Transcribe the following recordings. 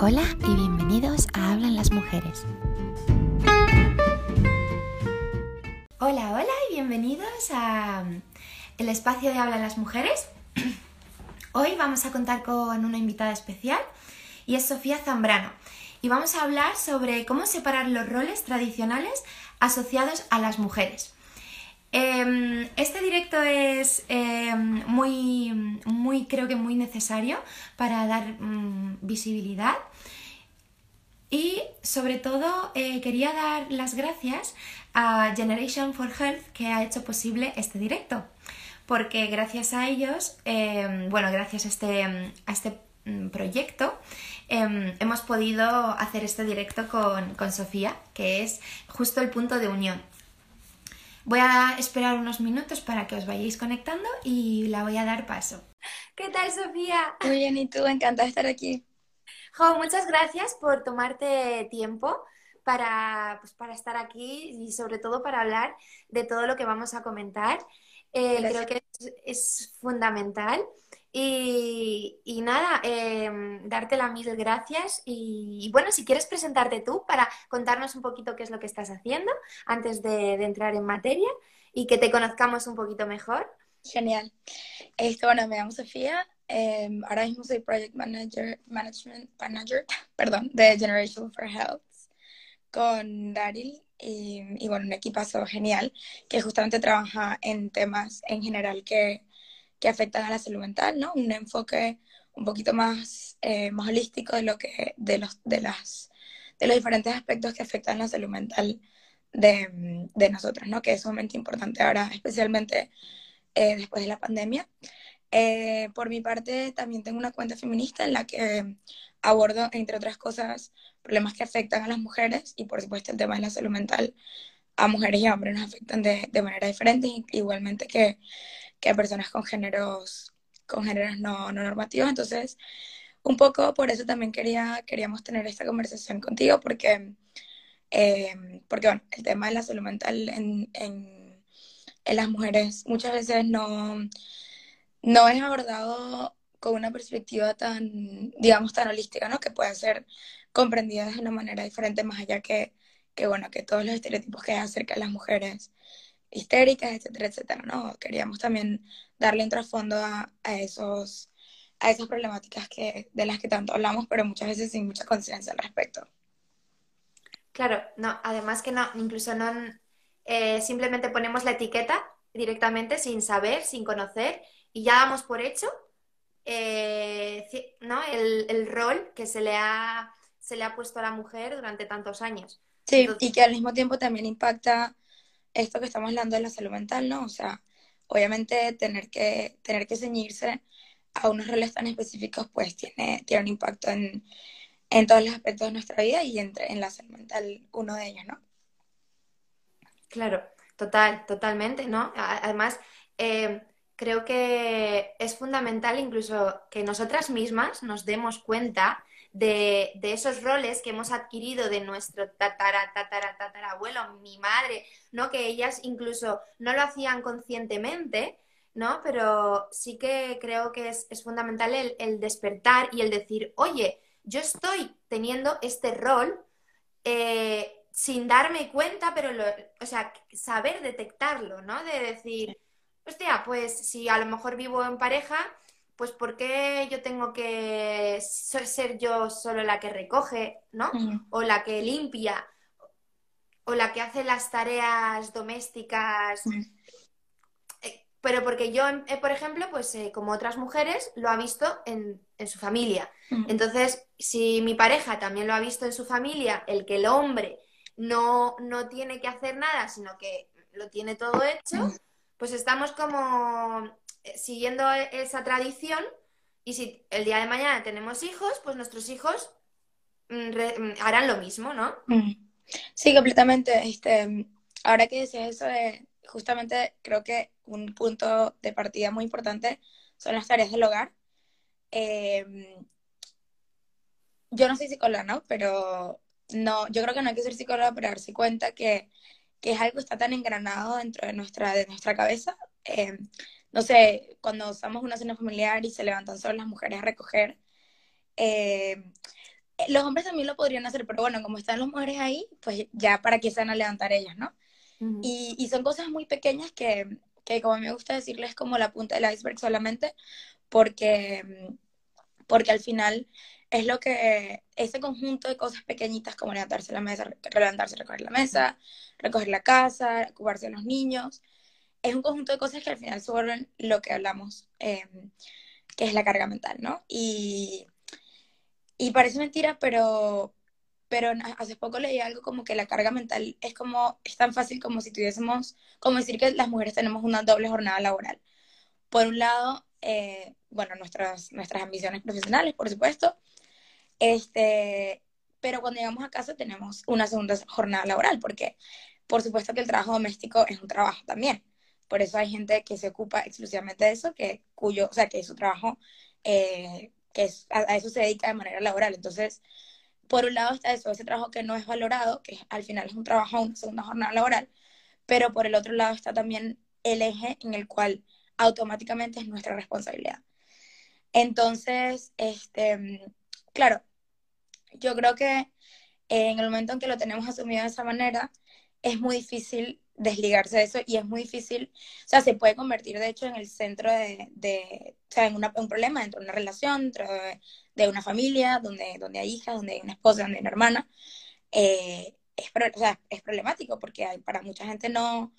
Hola y bienvenidos a Hablan las Mujeres. Hola, hola y bienvenidos a el espacio de Hablan las Mujeres. Hoy vamos a contar con una invitada especial y es Sofía Zambrano. Y vamos a hablar sobre cómo separar los roles tradicionales asociados a las mujeres. Em, este directo es em, muy, muy, creo que muy necesario para dar mm, visibilidad. Y sobre todo eh, quería dar las gracias a Generation for Health que ha hecho posible este directo. Porque gracias a ellos, em, bueno, gracias a este, a este mm, proyecto, hemos podido hacer este directo con, con Sofía, que es justo el punto de unión Voy a esperar unos minutos para que os vayáis conectando y la voy a dar paso. ¿Qué tal, Sofía? Muy bien, ¿y tú? Encantada de estar aquí. Jo, muchas gracias por tomarte tiempo para, pues, para estar aquí y sobre todo para hablar de todo lo que vamos a comentar. Eh, creo que es fundamental. Y, nada, eh, darte las mil gracias y, bueno, si quieres presentarte tú para contarnos un poquito qué es lo que estás haciendo antes de, entrar en materia y que te conozcamos un poquito mejor. Genial. Esto, bueno, me llamo Sofía, em, ahora mismo soy Project Manager, Management Manager, perdón, de Generation for Health con Daryl y, y bueno, un equipazo genial que justamente trabaja en temas en general que que afectan a la salud mental, ¿no? Un enfoque un poquito más, eh, más holístico de, lo que, de, los, de, las, de los diferentes aspectos que afectan la salud mental de, de nosotros, ¿no? Que es sumamente importante ahora, especialmente eh, después de la pandemia. Eh, por mi parte, también tengo una cuenta feminista en la que abordo, entre otras cosas, problemas que afectan a las mujeres y, por supuesto, el tema de la salud mental a mujeres y a hombres nos afectan de, de manera diferente, igualmente que que a personas con géneros, con géneros no, no normativos. Entonces, un poco por eso también quería, queríamos tener esta conversación contigo, porque, eh, porque bueno, el tema de la salud mental en, en, en, las mujeres muchas veces no, no es abordado con una perspectiva tan, digamos, tan holística, ¿no? Que puede ser comprendida de una manera diferente, más allá que, que bueno, que todos los estereotipos que hay acerca de las mujeres histéricas, etcétera, etcétera, ¿no? Queríamos también darle un trasfondo a, esos, a esas problemáticas que, de las que tanto hablamos, pero muchas veces sin mucha conciencia al respecto. Claro, no, además que no, incluso no eh, simplemente ponemos la etiqueta directamente sin saber, sin conocer, y ya damos por hecho eh, ¿no? el, el, rol que se le, ha, se le ha puesto a la mujer durante tantos años. Sí, y que al mismo tiempo también impacta esto que estamos hablando de la salud mental, ¿no? O sea, obviamente tener que, tener que ceñirse a unos roles tan específicos, pues tiene, tiene un impacto en, en todos los aspectos de nuestra vida y entre, en la salud mental uno de ellos, ¿no? Claro, total, totalmente, ¿no? Además, eh, creo que es fundamental incluso que nosotras mismas nos demos cuenta de, esos roles que hemos adquirido de nuestro tatara, tatara, tatarabuelo, mi madre, ¿no? Que ellas incluso no lo hacían conscientemente, ¿no? Pero sí que creo que es, fundamental el, despertar y el decir, oye, yo estoy teniendo este rol eh, sin darme cuenta, pero, o sea, saber detectarlo, ¿no? De decir, hostia, pues si a lo mejor vivo en pareja, pues ¿por qué yo tengo que ser yo solo la que recoge, ¿no? O la que limpia, o la que hace las tareas domésticas. Eh, pero porque yo, eh, por ejemplo, pues eh, como otras mujeres, lo ha visto en, su familia. Entonces, si mi pareja también lo ha visto en su familia, el que el hombre no, no tiene que hacer nada, sino que lo tiene todo hecho, pues estamos como eh, siguiendo esa tradición y si el día de mañana tenemos hijos, pues nuestros hijos mm, mm, harán lo mismo, ¿no? Mm. Sí, completamente. Este, ahora que decías eso, justamente creo que un punto de partida muy importante son las tareas del hogar. Em, yo no soy psicóloga, ¿no? Pero no, yo creo que no hay que ser psicóloga para darse cuenta que, que es algo que está tan engranado dentro de nuestra, de nuestra cabeza. Em, no sé, cuando estamos una cena familiar y se levantan solo las mujeres a recoger, eh, los hombres también lo podrían hacer, pero bueno, como están las mujeres ahí, pues ya para qué se van a levantar ellas, ¿no? y, y, son cosas muy pequeñas que, que, como me gusta decirles, como la punta del iceberg solamente, porque, porque al final es lo que, ese conjunto de cosas pequeñitas como levantarse la mesa, levantarse, recoger la mesa, recoger la casa, ocuparse de los niños, es un conjunto de cosas que al final vuelven lo que hablamos, eh, que es la carga mental, ¿no? Y, y parece mentira, pero, pero hace poco leí algo como que la carga mental es como, es tan fácil como si tuviésemos, como decir que las mujeres tenemos una doble jornada laboral. Por un lado, eh, bueno, nuestras, nuestras ambiciones profesionales, por supuesto, este, pero cuando llegamos a casa tenemos una segunda jornada laboral, porque por supuesto que el trabajo doméstico es un trabajo también. Por eso hay gente que se ocupa exclusivamente de eso, que, cuyo, o sea, que su trabajo, eh, que es, a, eso se dedica de manera laboral. Entonces, por un lado está eso, ese trabajo que no es valorado, que al final es un trabajo, una segunda jornada laboral, pero por el otro lado está también el eje en el cual automáticamente es nuestra responsabilidad. Entonces, este, claro, yo creo que en el momento en que lo tenemos asumido de esa manera, es muy difícil desligarse de eso y es muy difícil, o sea, se puede convertir de hecho en el centro de, de o sea, en un problema dentro de una relación, dentro de, una familia, donde, donde hay hijas, donde hay una esposa, donde hay una hermana. Eh, es, o sea, es problemático porque hay, para mucha gente no,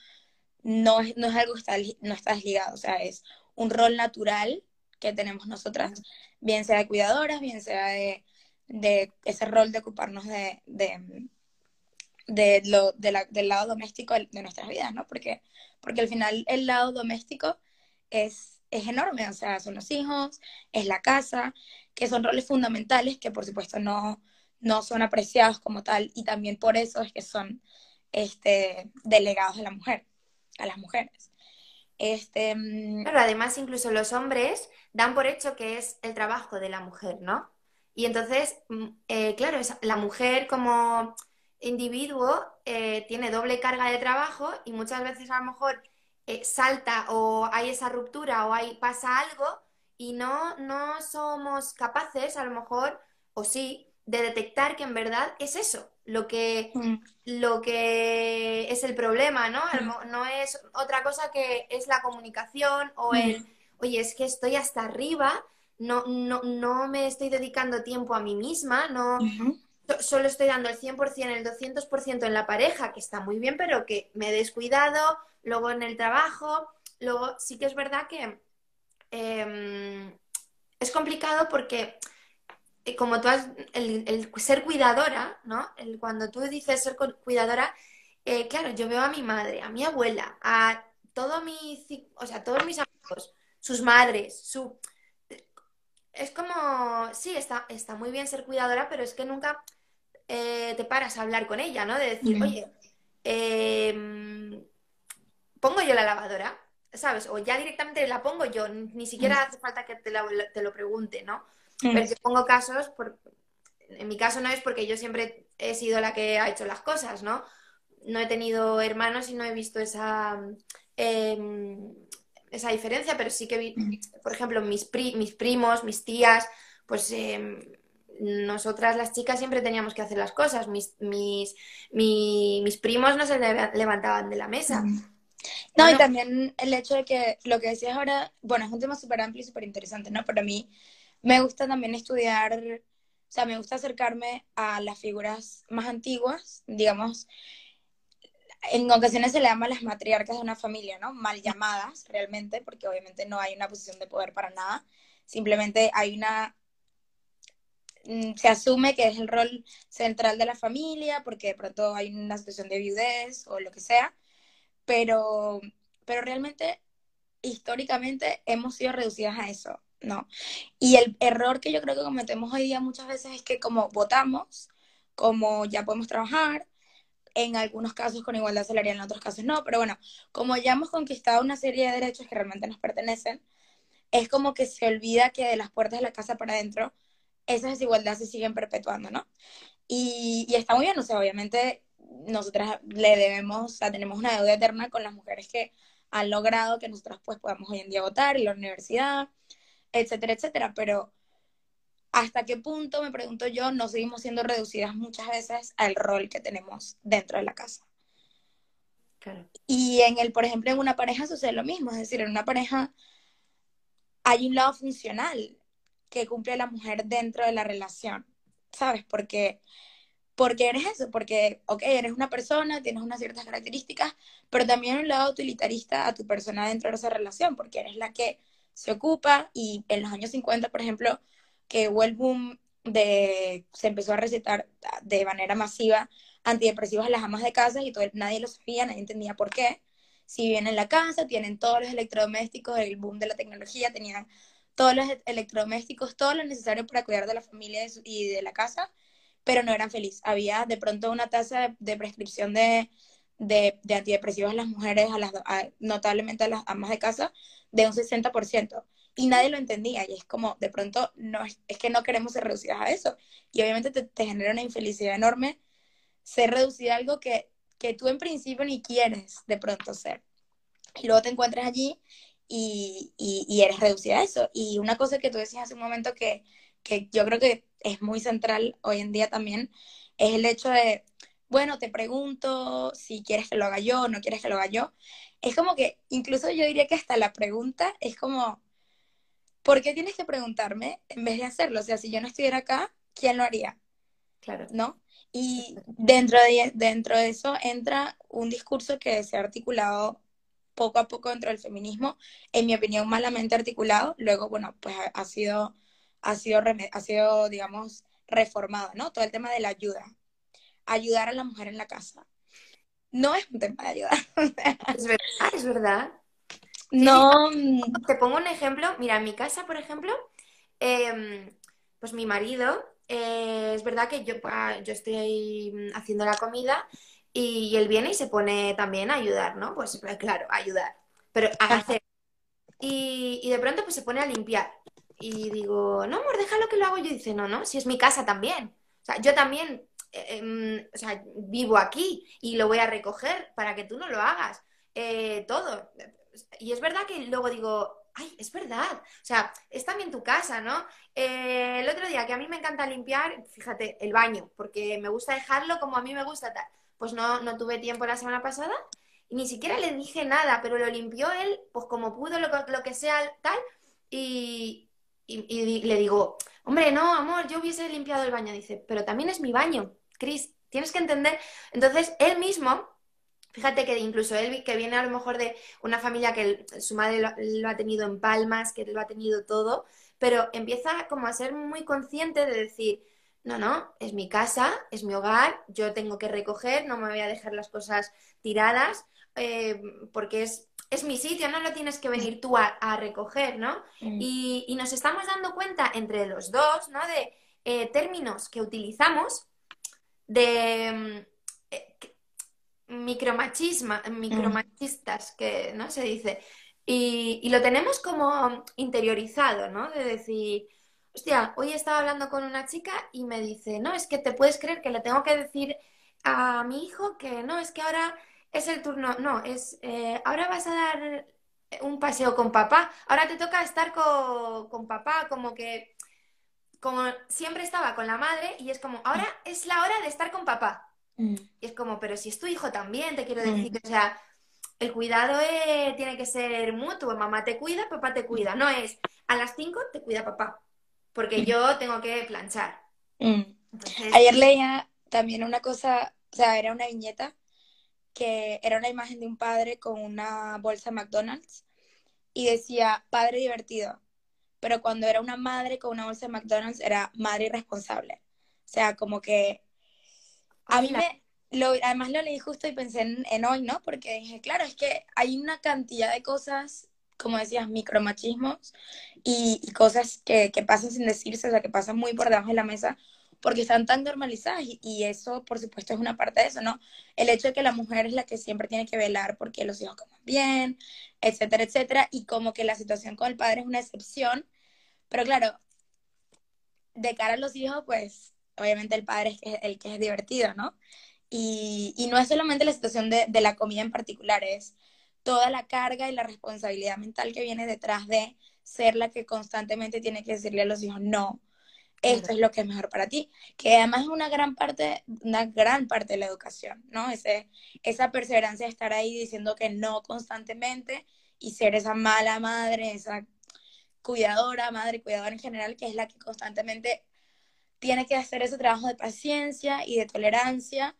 no, es, no es algo que está, no está desligado, o sea, es un rol natural que tenemos nosotras, bien sea de cuidadoras, bien sea de, de ese rol de ocuparnos de, de lo, de del lado doméstico de nuestras vidas, ¿no? Porque, porque al final el lado doméstico es, es enorme, o sea, son los hijos, es la casa, que son roles fundamentales que por supuesto no, no son apreciados como tal y también por eso es que son este, delegados a la mujer, a las mujeres. Este, mm, Pero además incluso los hombres dan por hecho que es el trabajo de la mujer, ¿no? Y entonces, mm, eh, claro, la mujer como individuo eh, tiene doble carga de trabajo y muchas veces a lo mejor eh, salta o hay esa ruptura o hay, pasa algo y no, no somos capaces, a lo mejor, o sí, de detectar que en verdad es eso, lo que, mm. lo que es el problema, ¿no? Mm. No es otra cosa que es la comunicación o mm. el, oye, es que estoy hasta arriba, no, no, no me estoy dedicando tiempo a mí misma, no, solo estoy dando el 100%, el 200% en la pareja, que está muy bien, pero que me he descuidado, luego en el trabajo, luego sí que es verdad que em, es complicado porque eh, como tú has, el, ser cuidadora, ¿no? El, cuando tú dices ser cuidadora, eh, claro, yo veo a mi madre, a mi abuela, a todo mi, o sea, todos mis amigos, sus madres, su... Es como, sí, está, está muy bien ser cuidadora, pero es que nunca eh, te paras a hablar con ella, ¿no? De decir, oye, em, pongo yo la lavadora, ¿sabes? O ya directamente la pongo yo, ni siquiera hace falta que te, lo pregunte, ¿no? Pero si pongo casos, por, en mi caso no es porque yo siempre he sido la que ha hecho las cosas, ¿no? No he tenido hermanos y no he visto esa, em, esa diferencia, pero sí que, vi, por ejemplo, mis, mis primos, mis tías, pues em, nosotras las chicas siempre teníamos que hacer las cosas. Mis, mis, mis primos no se levantaban de la mesa. No, y también el hecho de que lo que decías ahora, bueno, es un tema súper amplio y súper interesante, ¿no? Pero a mí me gusta también estudiar, o sea, me gusta acercarme a las figuras más antiguas, digamos, en ocasiones se le llama las matriarcas de una familia, ¿no? Mal llamadas realmente, porque obviamente no hay una posición de poder para nada, simplemente hay una Mm, se asume que es el rol central de la familia, porque de pronto hay una situación de viudez o lo que sea, pero, pero realmente históricamente hemos sido reducidas a eso, ¿no? Y el error que yo creo que cometemos hoy día muchas veces es que como votamos, como ya podemos trabajar, en algunos casos con igualdad salarial, en otros casos no, pero bueno, como ya hemos conquistado una serie de derechos que realmente nos pertenecen, es como que se olvida que de las puertas de la casa para adentro esas desigualdades se siguen perpetuando, ¿no? Y, está muy bien, o sea, obviamente nosotras le debemos, o sea, tenemos una deuda eterna con las mujeres que han logrado que nosotras pues podamos hoy en día votar en la universidad, etcétera, etcétera, pero hasta qué punto, me pregunto yo, no seguimos siendo reducidas muchas veces al rol que tenemos dentro de la casa. Y en el, por ejemplo, en una pareja sucede lo mismo, es decir, en una pareja hay un lado funcional que cumple la mujer dentro de la relación, ¿sabes? Porque, porque eres eso, porque, ok, eres una persona, tienes unas ciertas características, pero también un lado utilitarista a tu persona dentro de esa relación, porque eres la que se ocupa y en los años 50, por ejemplo, que hubo el boom de, se empezó a recetar de manera masiva antidepresivos a las amas de casa y todo, nadie lo sabía, nadie entendía por qué. Si viven en la casa, tienen todos los electrodomésticos, el boom de la tecnología, tenían todos los electrodomésticos, todo lo necesario para cuidar de la familia y de la casa, pero no eran felices. Había de pronto una tasa de, prescripción de, de, antidepresivos a las mujeres, a las, notablemente a las amas de casa, de un 60%. Y nadie lo entendía. Y es como, de pronto, no es, que no queremos ser reducidas a eso. Y obviamente te, te genera una infelicidad enorme ser reducida a algo que, que tú en principio ni quieres de pronto ser. Y luego te encuentras allí y, y, eres reducida a eso. Y una cosa que tú decías hace un momento que, que yo creo que es muy central hoy en día también, es el hecho de, bueno, te pregunto si quieres que lo haga yo no quieres que lo haga yo. Es como que, incluso yo diría que hasta la pregunta es como, ¿por qué tienes que preguntarme en vez de hacerlo? O sea, si yo no estuviera acá, ¿quién lo haría? Claro. ¿No? Y dentro de, dentro de eso entra un discurso que se ha articulado poco a poco dentro del feminismo, en mi opinión malamente articulado, luego, bueno, pues ha, sido, ha sido, ha sido, digamos, reformado, ¿no? Todo el tema de la ayuda, ayudar a la mujer en la casa. No es un tema de ayuda. es verdad, es verdad. No. Te pongo un ejemplo. Mira, en mi casa, por ejemplo, em, pues mi marido eh, es verdad que yo, yo estoy haciendo la comida y, él viene y se pone también a ayudar, ¿no? Pues, pues claro, a ayudar, pero a hacer. Y, y, de pronto pues se pone a limpiar. Y digo, no, amor, déjalo que lo hago yo. Dice, no, no, si es mi casa también. O sea, yo también eh, em, o sea, vivo aquí y lo voy a recoger para que tú no lo hagas. Eh, todo. Y es verdad que luego digo, ay, es verdad. O sea, es también tu casa, ¿no? Eh, el otro día que a mí me encanta limpiar, fíjate, el baño, porque me gusta dejarlo como a mí me gusta tal. Pues no, no tuve tiempo la semana pasada y ni siquiera le dije nada, pero lo limpió él, pues como pudo, lo, que sea tal, y, y, le digo, hombre, no, amor, yo hubiese limpiado el baño. Dice, pero también es mi baño, Chris, tienes que entender. Entonces, él mismo Fíjate que incluso él, que viene a lo mejor de una familia que su madre lo, ha tenido en palmas, que lo ha tenido todo, pero empieza como a ser muy consciente de decir, no, no, es mi casa, es mi hogar, yo tengo que recoger, no me voy a dejar las cosas tiradas, eh, porque es, es mi sitio, no lo tienes que venir tú a, recoger, ¿no? Mm. Y, nos estamos dando cuenta entre los dos, ¿no? De eh, términos que utilizamos, de... Micromachisma, mm. micromachistas, que no se dice. Y, lo tenemos como interiorizado, ¿no? De decir, hostia, hoy estaba hablando con una chica y me dice, no, es que te puedes creer que le tengo que decir a mi hijo que no, es que ahora es el turno, no, es, eh, ahora vas a dar un paseo con papá, ahora te toca estar con, con papá, como que, como siempre estaba con la madre y es como, ahora es la hora de estar con papá. Mm. Y es como, pero si es tu hijo también, te quiero decir, mm. o sea, el cuidado tiene que ser mutuo, mamá te cuida, papá te cuida, no es a las 5 te cuida papá, porque mm. yo tengo que planchar. Ayer leía también una cosa, o sea, era una viñeta que era una imagen de un padre con una bolsa McDonald's y decía padre divertido, pero cuando era una madre con una bolsa de McDonald's era madre irresponsable. O sea, como que a mí me, lo, además lo leí justo y pensé en, hoy, ¿no? Porque dije, claro, es que hay una cantidad de cosas, como decías, micromachismos y, y cosas que, que, pasan sin decirse, o sea, que pasan muy por debajo de la mesa porque están tan normalizadas y, eso, por supuesto, es una parte de eso, ¿no? El hecho de que la mujer es la que siempre tiene que velar porque los hijos coman bien, etcétera, etcétera, y como que la situación con el padre es una excepción, pero claro, de cara a los hijos, pues obviamente el padre es el que es divertido, ¿no? Y, y no es solamente la situación de, de, la comida en particular, es toda la carga y la responsabilidad mental que viene detrás de ser la que constantemente tiene que decirle a los hijos no, esto es lo que es mejor para ti, que además es una gran parte, una gran parte de la educación, ¿no? Ese, esa perseverancia de estar ahí diciendo que no constantemente y ser esa mala madre, esa cuidadora, madre cuidadora en general, que es la que constantemente tiene que hacer ese trabajo de paciencia y de tolerancia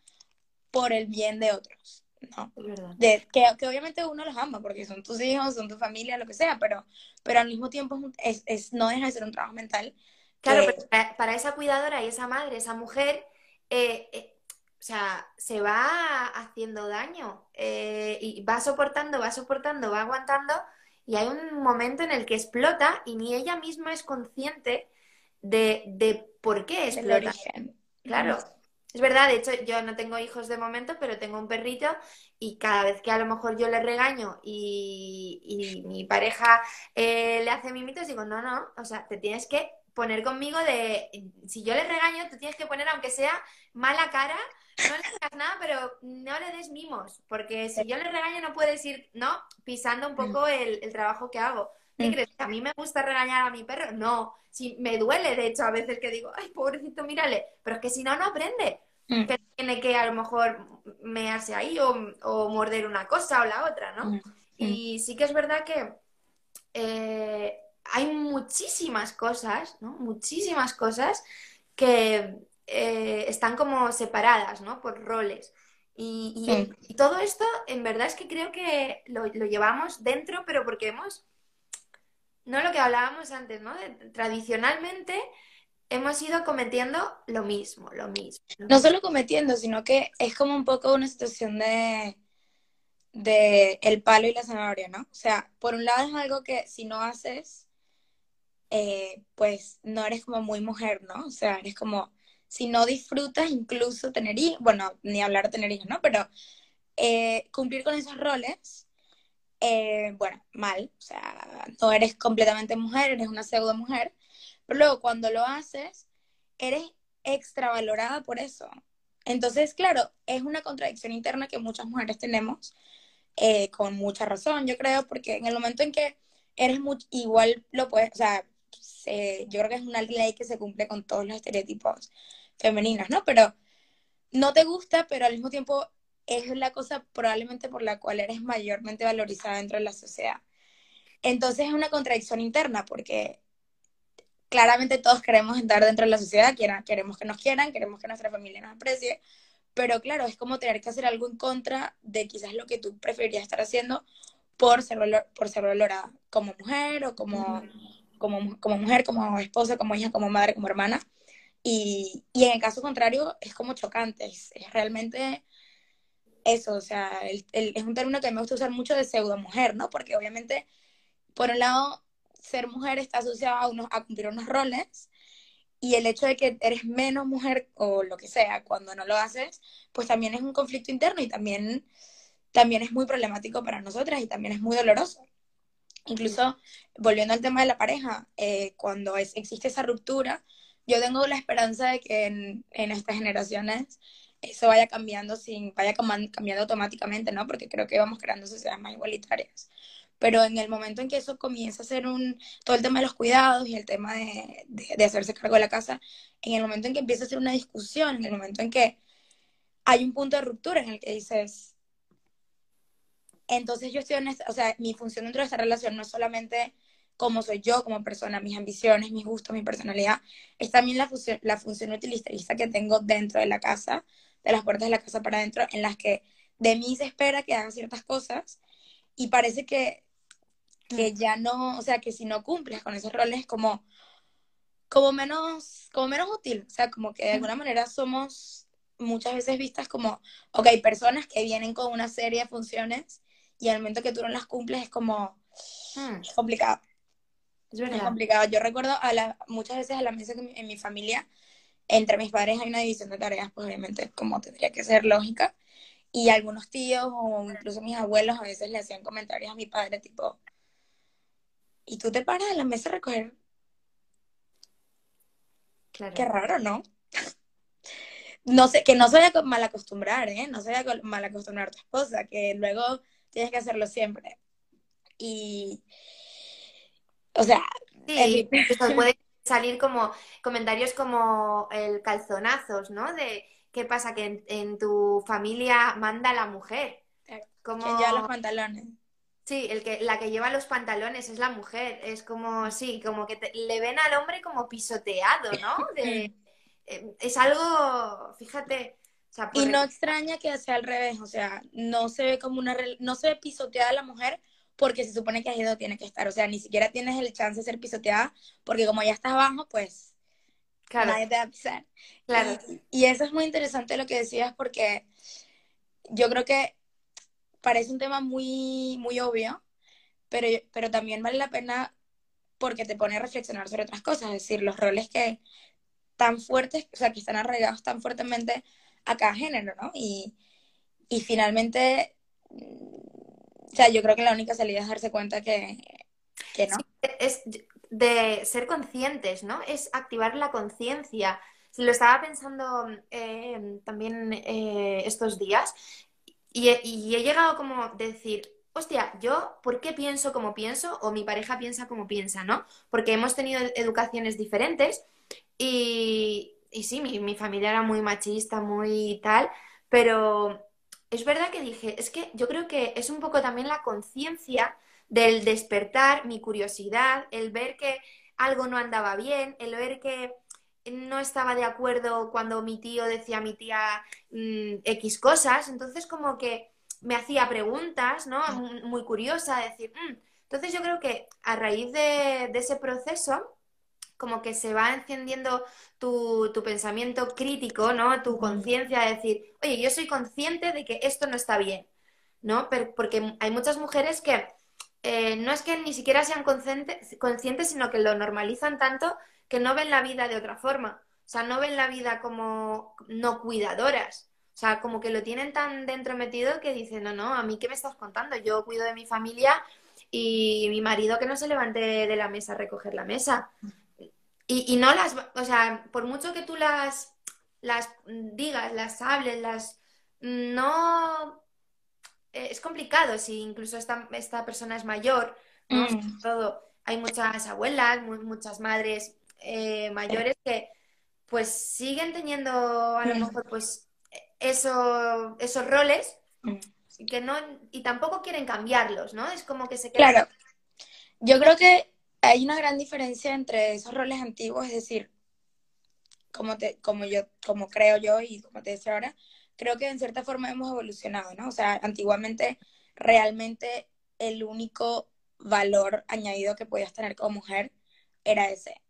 por el bien de otros. ¿no? De, que, que, obviamente uno los ama porque son tus hijos, son tu familia, lo que sea, pero, pero al mismo tiempo es, es no deja de ser un trabajo mental Claro, pero para, esa cuidadora y esa madre, esa mujer, eh, eh, o sea, se va haciendo daño eh, y va soportando, va soportando, va aguantando y hay un momento en el que explota y ni ella misma es consciente de, por qué explota. Claro. Es verdad, de hecho yo no tengo hijos de momento, pero tengo un perrito y cada vez que a lo mejor yo le regaño y, y mi pareja le hace mimitos, digo, no, no, o sea, te tienes que poner conmigo de, si yo le regaño, tú tienes que poner, aunque sea mala cara, no le digas nada, pero no le des mimos, porque si yo le regaño no puedes ir, ¿no? Pisando un poco mm. el, trabajo que hago. ¿Qué mm. crees? ¿A mí me gusta regañar a mi perro? No. Si me duele, de hecho, a veces que digo, ay, pobrecito, mírale. Pero es que si no, no aprende. Mm. Que tiene que a lo mejor mearse ahí o, morder una cosa o la otra, ¿no? Y sí que es verdad que eh, hay muchísimas cosas, ¿no? Muchísimas cosas que eh, están como separadas, ¿no? Por roles. Y, todo esto, en verdad es que creo que lo, llevamos dentro, pero porque hemos, no lo que hablábamos antes, ¿no? tradicionalmente hemos ido cometiendo lo mismo, lo mismo. no solo cometiendo, sino que es como un poco una situación de, de el palo y la zanahoria, ¿no? O sea, por un lado es algo que si no haces, eh, pues no eres como muy mujer, ¿no? O sea, eres como, si no disfrutas incluso tener hijos, bueno, ni hablar de tener hijos, ¿no? Pero eh, cumplir con esos roles, eh, bueno, mal, o sea, no eres completamente mujer, eres una pseudo mujer, pero luego cuando lo haces, eres extravalorada por eso. Entonces, claro, es una contradicción interna que muchas mujeres tenemos, con mucha razón, yo creo, porque en el momento en que eres muy, igual lo puedes, o sea, yo creo que es una ley que se cumple con todos los estereotipos femeninos, ¿no? Pero no te gusta, pero al mismo tiempo es la cosa probablemente por la cual eres mayormente valorizada dentro de la sociedad. Entonces es una contradicción interna porque claramente todos queremos estar dentro de la sociedad, queremos que nos quieran, queremos que nuestra familia nos aprecie, pero claro, es como tener que hacer algo en contra de quizás lo que tú preferirías estar haciendo por ser, por ser valorada como mujer o como, como, como mujer, como esposa, como hija, como madre, como hermana. Y, y en el caso contrario es como chocante, es, realmente eso, o sea, es un término que me gusta usar mucho de pseudo mujer, ¿no? Porque obviamente, por un lado, ser mujer está asociado a, unos, a cumplir unos roles y el hecho de que eres menos mujer o lo que sea cuando no lo haces, pues también es un conflicto interno y también, también es muy problemático para nosotras y también es muy doloroso. Incluso, volviendo al tema de la pareja, eh, cuando existe esa ruptura, yo tengo la esperanza de que en, estas generaciones eso vaya cambiando sin, vaya cambiando automáticamente, ¿no? Porque creo que vamos creando sociedades más igualitarias. Pero en el momento en que eso comienza a ser un, todo el tema de los cuidados y el tema de, de hacerse cargo de la casa, en el momento en que empieza a ser una discusión, en el momento en que hay un punto de ruptura en el que dices, entonces yo estoy o sea, mi función dentro de esta relación no es solamente cómo soy yo como persona, mis ambiciones, mis gustos, mi personalidad, es también la función, la función utilitarista que tengo dentro de la casa, de las puertas de la casa para adentro, en las que de mí se espera que haga ciertas cosas y parece que, que mm. ya no, o sea, que si no cumples con esos roles como, como, menos, como menos útil, o sea, como que de mm. alguna manera somos muchas veces vistas como, ok, personas que vienen con una serie de funciones y al momento que tú no las cumples es como hmm. complicado. Es, complicado. Yo recuerdo a la, muchas veces a la mesa que en mi familia, entre mis padres hay una división de tareas, pues obviamente como tendría que ser lógica. Y algunos tíos o incluso mis abuelos a veces le hacían comentarios a mi padre tipo, ¿y tú te paras a la mesa a recoger? Claro. Qué raro, ¿no? no sé, que no se vaya a mal acostumbrar, ¿eh? No se vaya a mal acostumbrar a tu esposa, que luego tienes que hacerlo siempre. Y, o sea, sí, puede salir como comentarios como el calzonazos, ¿no? De qué pasa que en, tu familia manda la mujer. Como... ¿Quién lleva los pantalones? Sí, el que, la que lleva los pantalones es la mujer. Es como, sí, como que le ven al hombre como pisoteado, ¿no? De, eh, es algo, fíjate. y no extraña que sea al revés, o sea, no se ve como una, no se ve pisoteada la mujer porque se supone que ahí donde tiene que estar, o sea, ni siquiera tienes el chance de ser pisoteada porque como ya estás abajo, pues claro. nadie te va a pisar. Claro. Y, y eso es muy interesante lo que decías porque yo creo que parece un tema muy, muy obvio, pero, pero también vale la pena porque te pone a reflexionar sobre otras cosas, es decir, los roles que tan fuertes, o sea, que están arraigados tan fuertemente a cada género, ¿no? Y, y finalmente, o sea, yo creo que la única salida es darse cuenta que, que no. es de ser conscientes, ¿no? Es activar la conciencia. Lo estaba pensando eh, también eh, estos días y he, llegado como a decir, hostia, yo, ¿por qué pienso como pienso? O mi pareja piensa como piensa, ¿no? Porque hemos tenido educaciones diferentes y, y sí, mi, mi, familia era muy machista, muy tal, pero es verdad que dije, es que yo creo que es un poco también la conciencia del despertar, mi curiosidad, el ver que algo no andaba bien, el ver que no estaba de acuerdo cuando mi tío decía a mi tía mm, X cosas, entonces como que me hacía preguntas, ¿no? Muy curiosa, decir, mm". entonces yo creo que a raíz de, ese proceso, como que se va encendiendo tu, pensamiento crítico, ¿no? Tu conciencia de decir, oye, yo soy consciente de que esto no está bien, ¿no? porque hay muchas mujeres que eh, no es que ni siquiera sean conscientes, sino que lo normalizan tanto que no ven la vida de otra forma. O sea, no ven la vida como no cuidadoras. O sea, como que lo tienen tan dentro metido que dicen, no, no, a mí qué me estás contando, yo cuido de mi familia y mi marido que no se levante de la mesa a recoger la mesa. Y, no las, o sea, por mucho que tú las, las digas, las hables, las... No... Eh, es complicado si incluso esta, esta persona es mayor, ¿no? Mm. Todo. Hay muchas abuelas, muchas madres eh, mayores que pues siguen teniendo a lo mm. mejor pues eso, esos roles mm. y que no y tampoco quieren cambiarlos, ¿no? Es como que se quedan... Claro. Yo creo que hay una gran diferencia entre esos roles antiguos, es decir, como te, como yo, como creo yo y como te decía ahora, creo que en cierta forma hemos evolucionado, ¿no? O sea, antiguamente realmente el único valor añadido que podías tener como mujer era ese.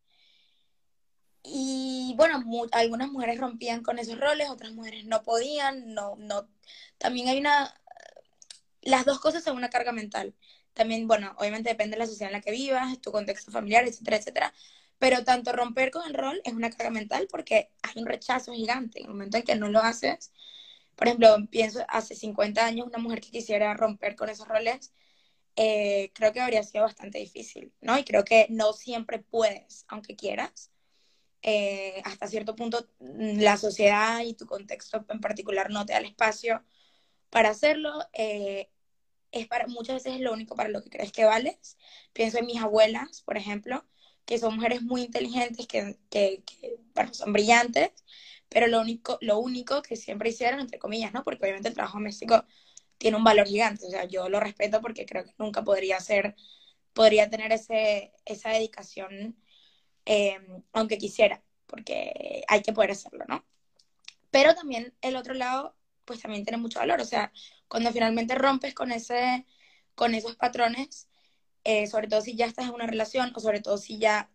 Y bueno, algunas mujeres rompían con esos roles, otras mujeres no podían, no, no. También hay una, las dos cosas son una carga mental. También, bueno, obviamente depende de la sociedad en la que vivas, tu contexto familiar, etcétera, etcétera. Pero tanto romper con el rol es una carga mental porque hay un rechazo gigante. En el momento en que no lo haces, por ejemplo, pienso hace 50 años una mujer que quisiera romper con esos roles, eh, creo que habría sido bastante difícil, ¿no? Y creo que no siempre puedes, aunque quieras. Eh, hasta cierto punto mm, la sociedad y tu contexto en particular no te da el espacio para hacerlo. Eh, es para, muchas veces es lo único para lo que crees que vales. Pienso en mis abuelas, por ejemplo, que son mujeres muy inteligentes, que, que, son brillantes, pero lo único, lo único que siempre hicieron, entre comillas, ¿no? Porque obviamente el trabajo doméstico tiene un valor gigante. O sea, yo lo respeto porque creo que nunca podría ser, podría tener ese, esa dedicación Em, aunque quisiera, porque hay que poder hacerlo, ¿no? Pero también el otro lado, pues también tiene mucho valor, o sea, cuando finalmente rompes con, ese, con esos patrones, eh, sobre todo si ya estás en una relación o sobre todo si ya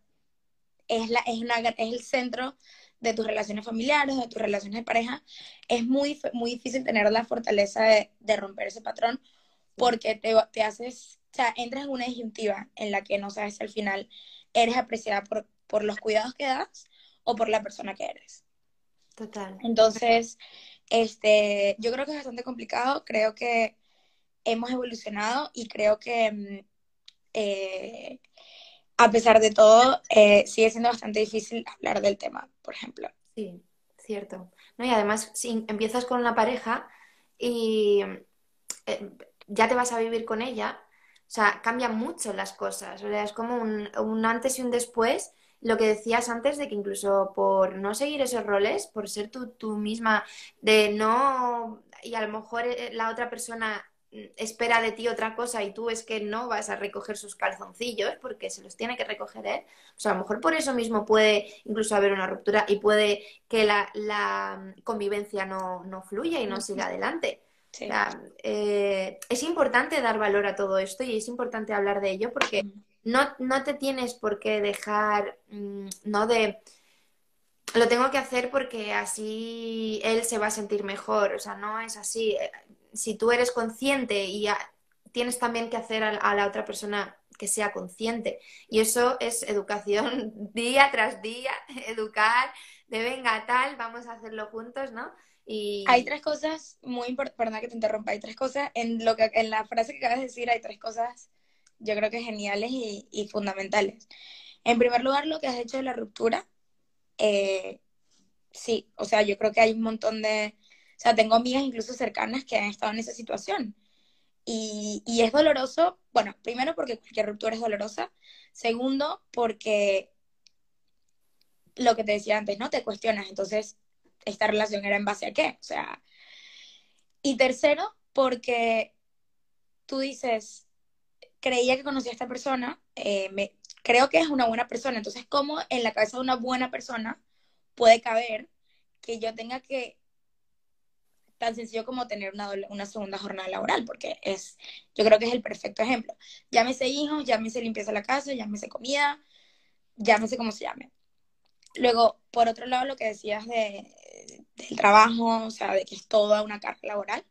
es, la, es, una, es el centro de tus relaciones familiares, de tus relaciones de pareja, es muy, muy difícil tener la fortaleza de, de romper ese patrón porque te, te, haces, o sea, entras en una disyuntiva en la que no sabes si al final eres apreciada por, por los cuidados que das o por la persona que eres. Total. Entonces, este, yo creo que es bastante complicado, creo que hemos evolucionado y creo que mm, eh, a pesar de todo eh, sigue siendo bastante difícil hablar del tema, por ejemplo. Sí, cierto. No, y además, si empiezas con una pareja y eh, ya te vas a vivir con ella, o sea, cambian mucho las cosas. O sea, es como un, un antes y un después lo que decías antes de que incluso por no seguir esos roles, por ser tú, tú misma, de no, y a lo mejor eh, la otra persona espera de ti otra cosa y tú es que no vas a recoger sus calzoncillos porque se los tiene que recoger él, o sea, a lo mejor por eso mismo puede incluso haber una ruptura y puede que la, convivencia no, no, fluya y no siga adelante. Eh, es importante dar valor a todo esto y es importante hablar de ello porque no, no te tienes por qué dejar, mm, no de lo tengo que hacer porque así él se va a sentir mejor. O sea, no es así si tú eres consciente y tienes también que hacer a, la otra persona que sea consciente. Y eso es educación día tras día, educar de venga tal, vamos a hacerlo juntos, ¿no? Y... Hay tres cosas muy importantes, perdona que te interrumpa, hay tres cosas, en, lo que, en la frase que acabas de decir hay tres cosas yo creo que geniales y, fundamentales. En primer lugar, lo que has hecho de la ruptura, eh, sí, o sea, yo creo que hay un montón de, o sea, tengo amigas incluso cercanas que han estado en esa situación. Y, y es doloroso, bueno, primero porque cualquier ruptura es dolorosa. Segundo, porque lo que te decía antes, ¿no? Te cuestionas. Entonces, ¿esta relación era en base a qué? O sea. Y tercero, porque tú dices, creía que conocía a esta persona, eh, me, creo que es una buena persona. Entonces, ¿cómo en la cabeza de una buena persona puede caber que yo tenga que tan sencillo como tener una, una segunda jornada laboral, porque es, yo creo que es el perfecto ejemplo. Llámese hijos, llámese limpieza la casa, llámese comida, llámese como se llame. Luego, por otro lado, lo que decías de, del trabajo, o sea, de que es toda una carga laboral,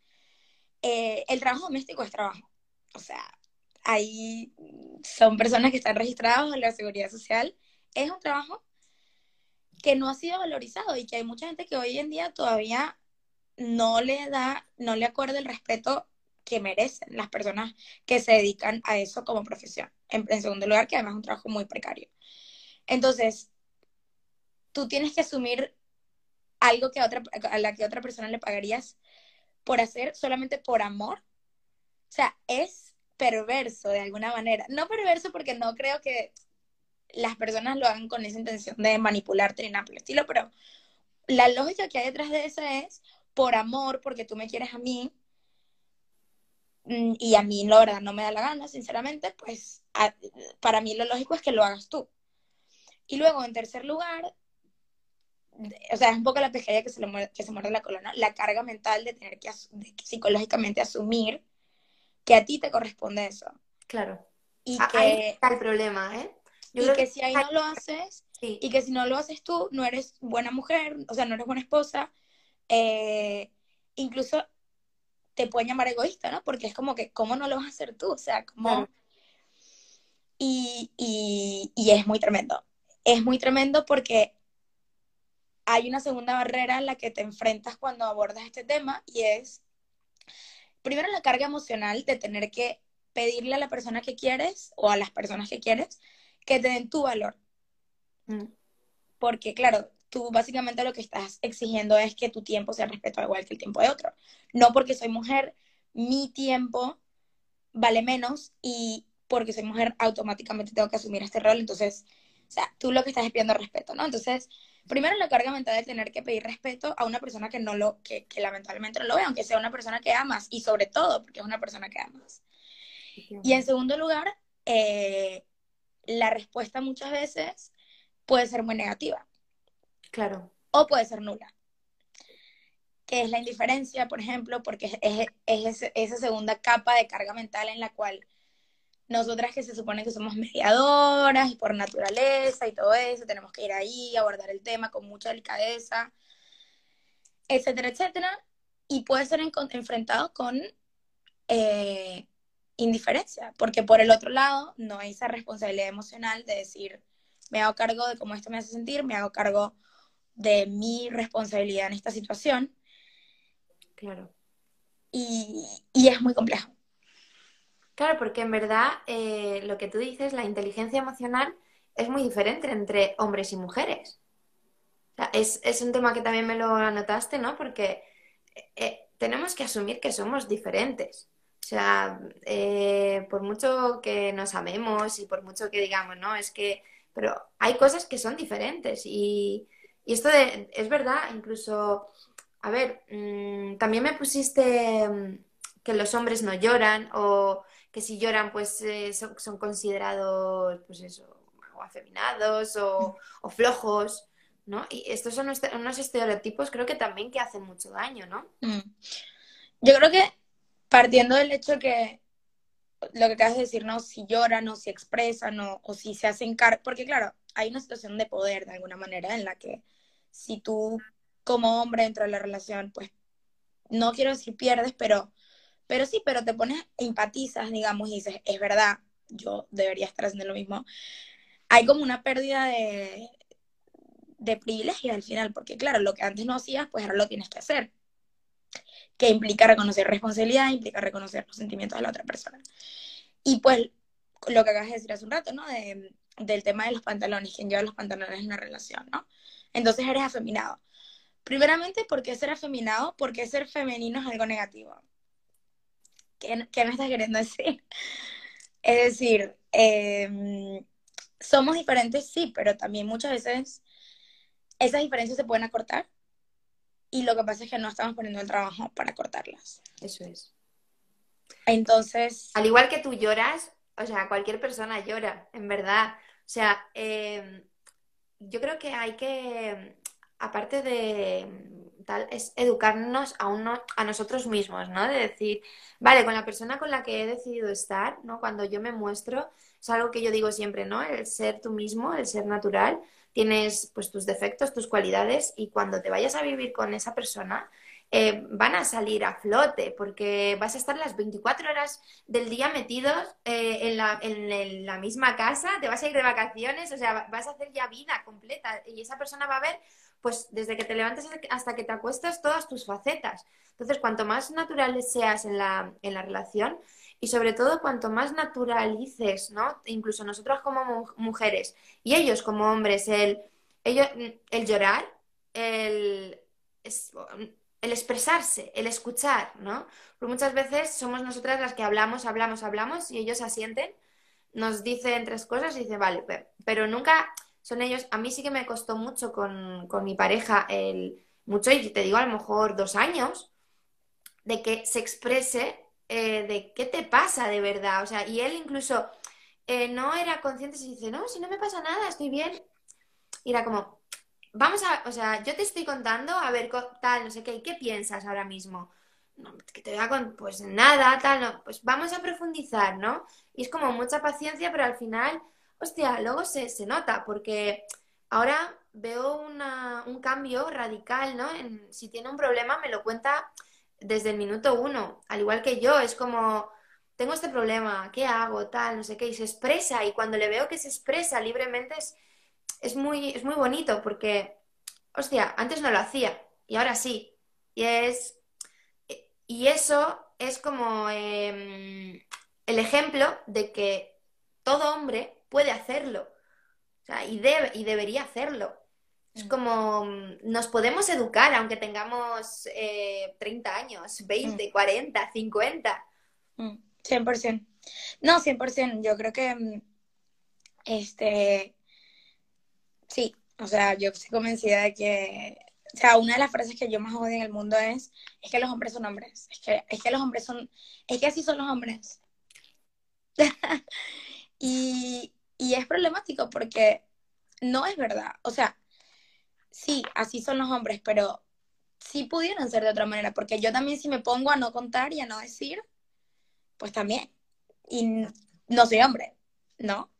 eh, el trabajo doméstico es trabajo. O sea, ahí son personas que están registradas en la seguridad social. Es un trabajo que no ha sido valorizado y que hay mucha gente que hoy en día todavía no le da, no le acuerda el respeto que merecen las personas que se dedican a eso como profesión. En, segundo lugar, que además es un trabajo muy precario. Entonces, tú tienes que asumir algo que a, otra, a la que otra persona le pagarías por hacer solamente por amor. O sea, es perverso de alguna manera. No perverso porque no creo que las personas lo hagan con esa intención de manipularte ni nada por el estilo, pero la lógica que hay detrás de eso es, por amor, porque tú me quieres a mí, mm, y a mí la verdad no me da la gana, sinceramente, pues para mí lo lógico es que lo hagas tú. Y luego, en tercer lugar, o sea, es un poco la pesquería que se, le que se muerde la colona, la carga mental de tener que, psicológicamente asumir que a ti te corresponde eso. Claro. Y que, ahí está el problema, ¿eh? y que si ahí no lo haces, y que si no lo haces tú, no eres buena mujer, o sea, no eres buena esposa, eh, incluso te pueden llamar egoísta, ¿no? Porque es como que, ¿cómo no lo vas a hacer tú? O sea, como... Y, y, es muy tremendo. Es muy tremendo porque hay una segunda barrera en la que te enfrentas cuando abordas este tema y es, primero, la carga emocional de tener que pedirle a la persona que quieres o a las personas que quieres que te den tu valor. Mm. Porque, claro, tú básicamente lo que estás exigiendo es que tu tiempo sea respetado igual que el tiempo de otro. No porque soy mujer, mi tiempo vale menos y porque soy mujer automáticamente tengo que asumir este rol. Entonces, o sea, tú lo que estás es pidiendo respeto, ¿no? Entonces, primero la carga mental de tener que pedir respeto a una persona que no lo, que, lamentablemente no lo ve, aunque sea una persona que amas, y sobre todo porque es una persona que amas. Y en segundo lugar, eh, la respuesta muchas veces puede ser muy negativa. Claro. O puede ser nula. Que es la indiferencia, por ejemplo, porque es, esa segunda capa de carga mental en la cual nosotras que se supone que somos mediadoras y por naturaleza y todo eso, tenemos que ir ahí, abordar el tema con mucha delicadeza, etcétera, etcétera. Y puede ser enfrentado con eh, indiferencia, porque por el otro lado no hay esa responsabilidad emocional de decir, me hago cargo de cómo esto me hace sentir, me hago cargo de mi responsabilidad en esta situación. Claro. Y, y es muy complejo. Claro, porque en verdad eh, lo que tú dices, la inteligencia emocional es muy diferente entre hombres y mujeres. es, es, un tema que también me lo anotaste, ¿no? Porque eh, tenemos que asumir que somos diferentes. O sea, eh, por mucho que nos amemos y por mucho que digamos, ¿no? Es que pero hay cosas que son diferentes y, esto de, es verdad, incluso, a ver, mm, también me pusiste mm, que los hombres no lloran o que si lloran pues eh, son, considerados pues eso, o afeminados o, flojos, ¿no? Y estos son unos estereotipos creo que también que hacen mucho daño, ¿no? Mm. Yo creo que partiendo del hecho que lo que acabas de decir, ¿no? Si lloran o si expresan o, o si se hacen cargo, porque claro, hay una situación de poder de alguna manera en la que si tú como hombre dentro de la relación, pues no quiero decir pierdes, pero pero sí, pero te pones, empatizas, digamos, y dices, es verdad, yo debería estar haciendo lo mismo. Hay como una pérdida de, de privilegio al final, porque claro, lo que antes no hacías, pues ahora lo tienes que hacer. Que implica reconocer responsabilidad, implica reconocer los sentimientos de la otra persona. Y pues lo que acabas de decir hace un rato, ¿no? De, del tema de los pantalones, quién lleva los pantalones en una relación, ¿no? Entonces eres afeminado. Primeramente, ¿por qué ser afeminado? Porque ser femenino es algo negativo. ¿Qué, me estás queriendo decir? Es decir, em, somos diferentes, sí, pero también muchas veces esas diferencias se pueden acortar y lo que pasa es que no estamos poniendo el trabajo para cortarlas. Eso es. Entonces... Al igual que tú lloras, o sea, cualquier persona llora, en verdad. O sea, em, yo creo que hay que, aparte de tal, es educarnos a, uno, a nosotros mismos, ¿no? De decir, vale, con la persona con la que he decidido estar, ¿no? Cuando yo me muestro, es algo que yo digo siempre, ¿no? El ser tú mismo, el ser natural, tienes pues tus defectos, tus cualidades y cuando te vayas a vivir con esa persona, eh, van a salir a flote porque vas a estar las 24 horas del día metidos eh, en, la, en, la, misma casa, te vas a ir de vacaciones, o sea, vas a hacer ya vida completa y esa persona va a ver pues desde que te levantes hasta que te acuestas, todas tus facetas. Entonces, cuanto más natural seas en la, en la relación y sobre todo cuanto más naturalices, ¿no? Incluso nosotros como mujeres y ellos como hombres, el, ellos, el llorar, el, el expresarse, el escuchar, ¿no? Muchas veces somos nosotras las que hablamos, hablamos, hablamos y ellos asienten, nos dicen tres cosas y dicen, vale, pero nunca son ellos. A mí sí que me costó mucho con, mi pareja, el, mucho, y te digo a lo mejor dos años, de que se exprese eh, de qué te pasa de verdad. O sea, y él incluso eh, no era consciente, se dice, no, si no me pasa nada, estoy bien. Y era como, vamos a, o sea, yo te estoy contando, a ver, tal, no sé qué, ¿qué piensas ahora mismo? No, que te voy a con, pues nada, tal, no, pues vamos a profundizar, ¿no? Y es como mucha paciencia, pero al final hostia, luego se, nota, porque ahora veo un cambio radical, ¿no? Si tiene un problema, me lo cuenta desde el minuto uno, al igual que yo, es como, tengo este problema, ¿qué hago? Tal, no sé qué, y se expresa, y cuando le veo que se expresa libremente es, es, muy, es muy bonito, porque, hostia, antes no lo hacía, y ahora sí, y es, y eso es como em, el ejemplo de que todo hombre puede hacerlo. O sea, y, debe, y debería hacerlo. Es mm. como, mm, nos podemos educar aunque tengamos 30 eh, años, 20, 40, 50. 100%. No, 100%. Yo creo que, mm, este, sí, o sea, yo estoy convencida de que, o sea, una de las frases que yo más odio en el mundo es, es que los hombres son hombres. Es que, es que los hombres son, es que así son los hombres. y, y es problemático porque no es verdad. O sea, sí, así son los hombres, pero sí pudieran ser de otra manera, porque yo también si me pongo a no contar y a no decir, pues también. Y no soy hombre, ¿no?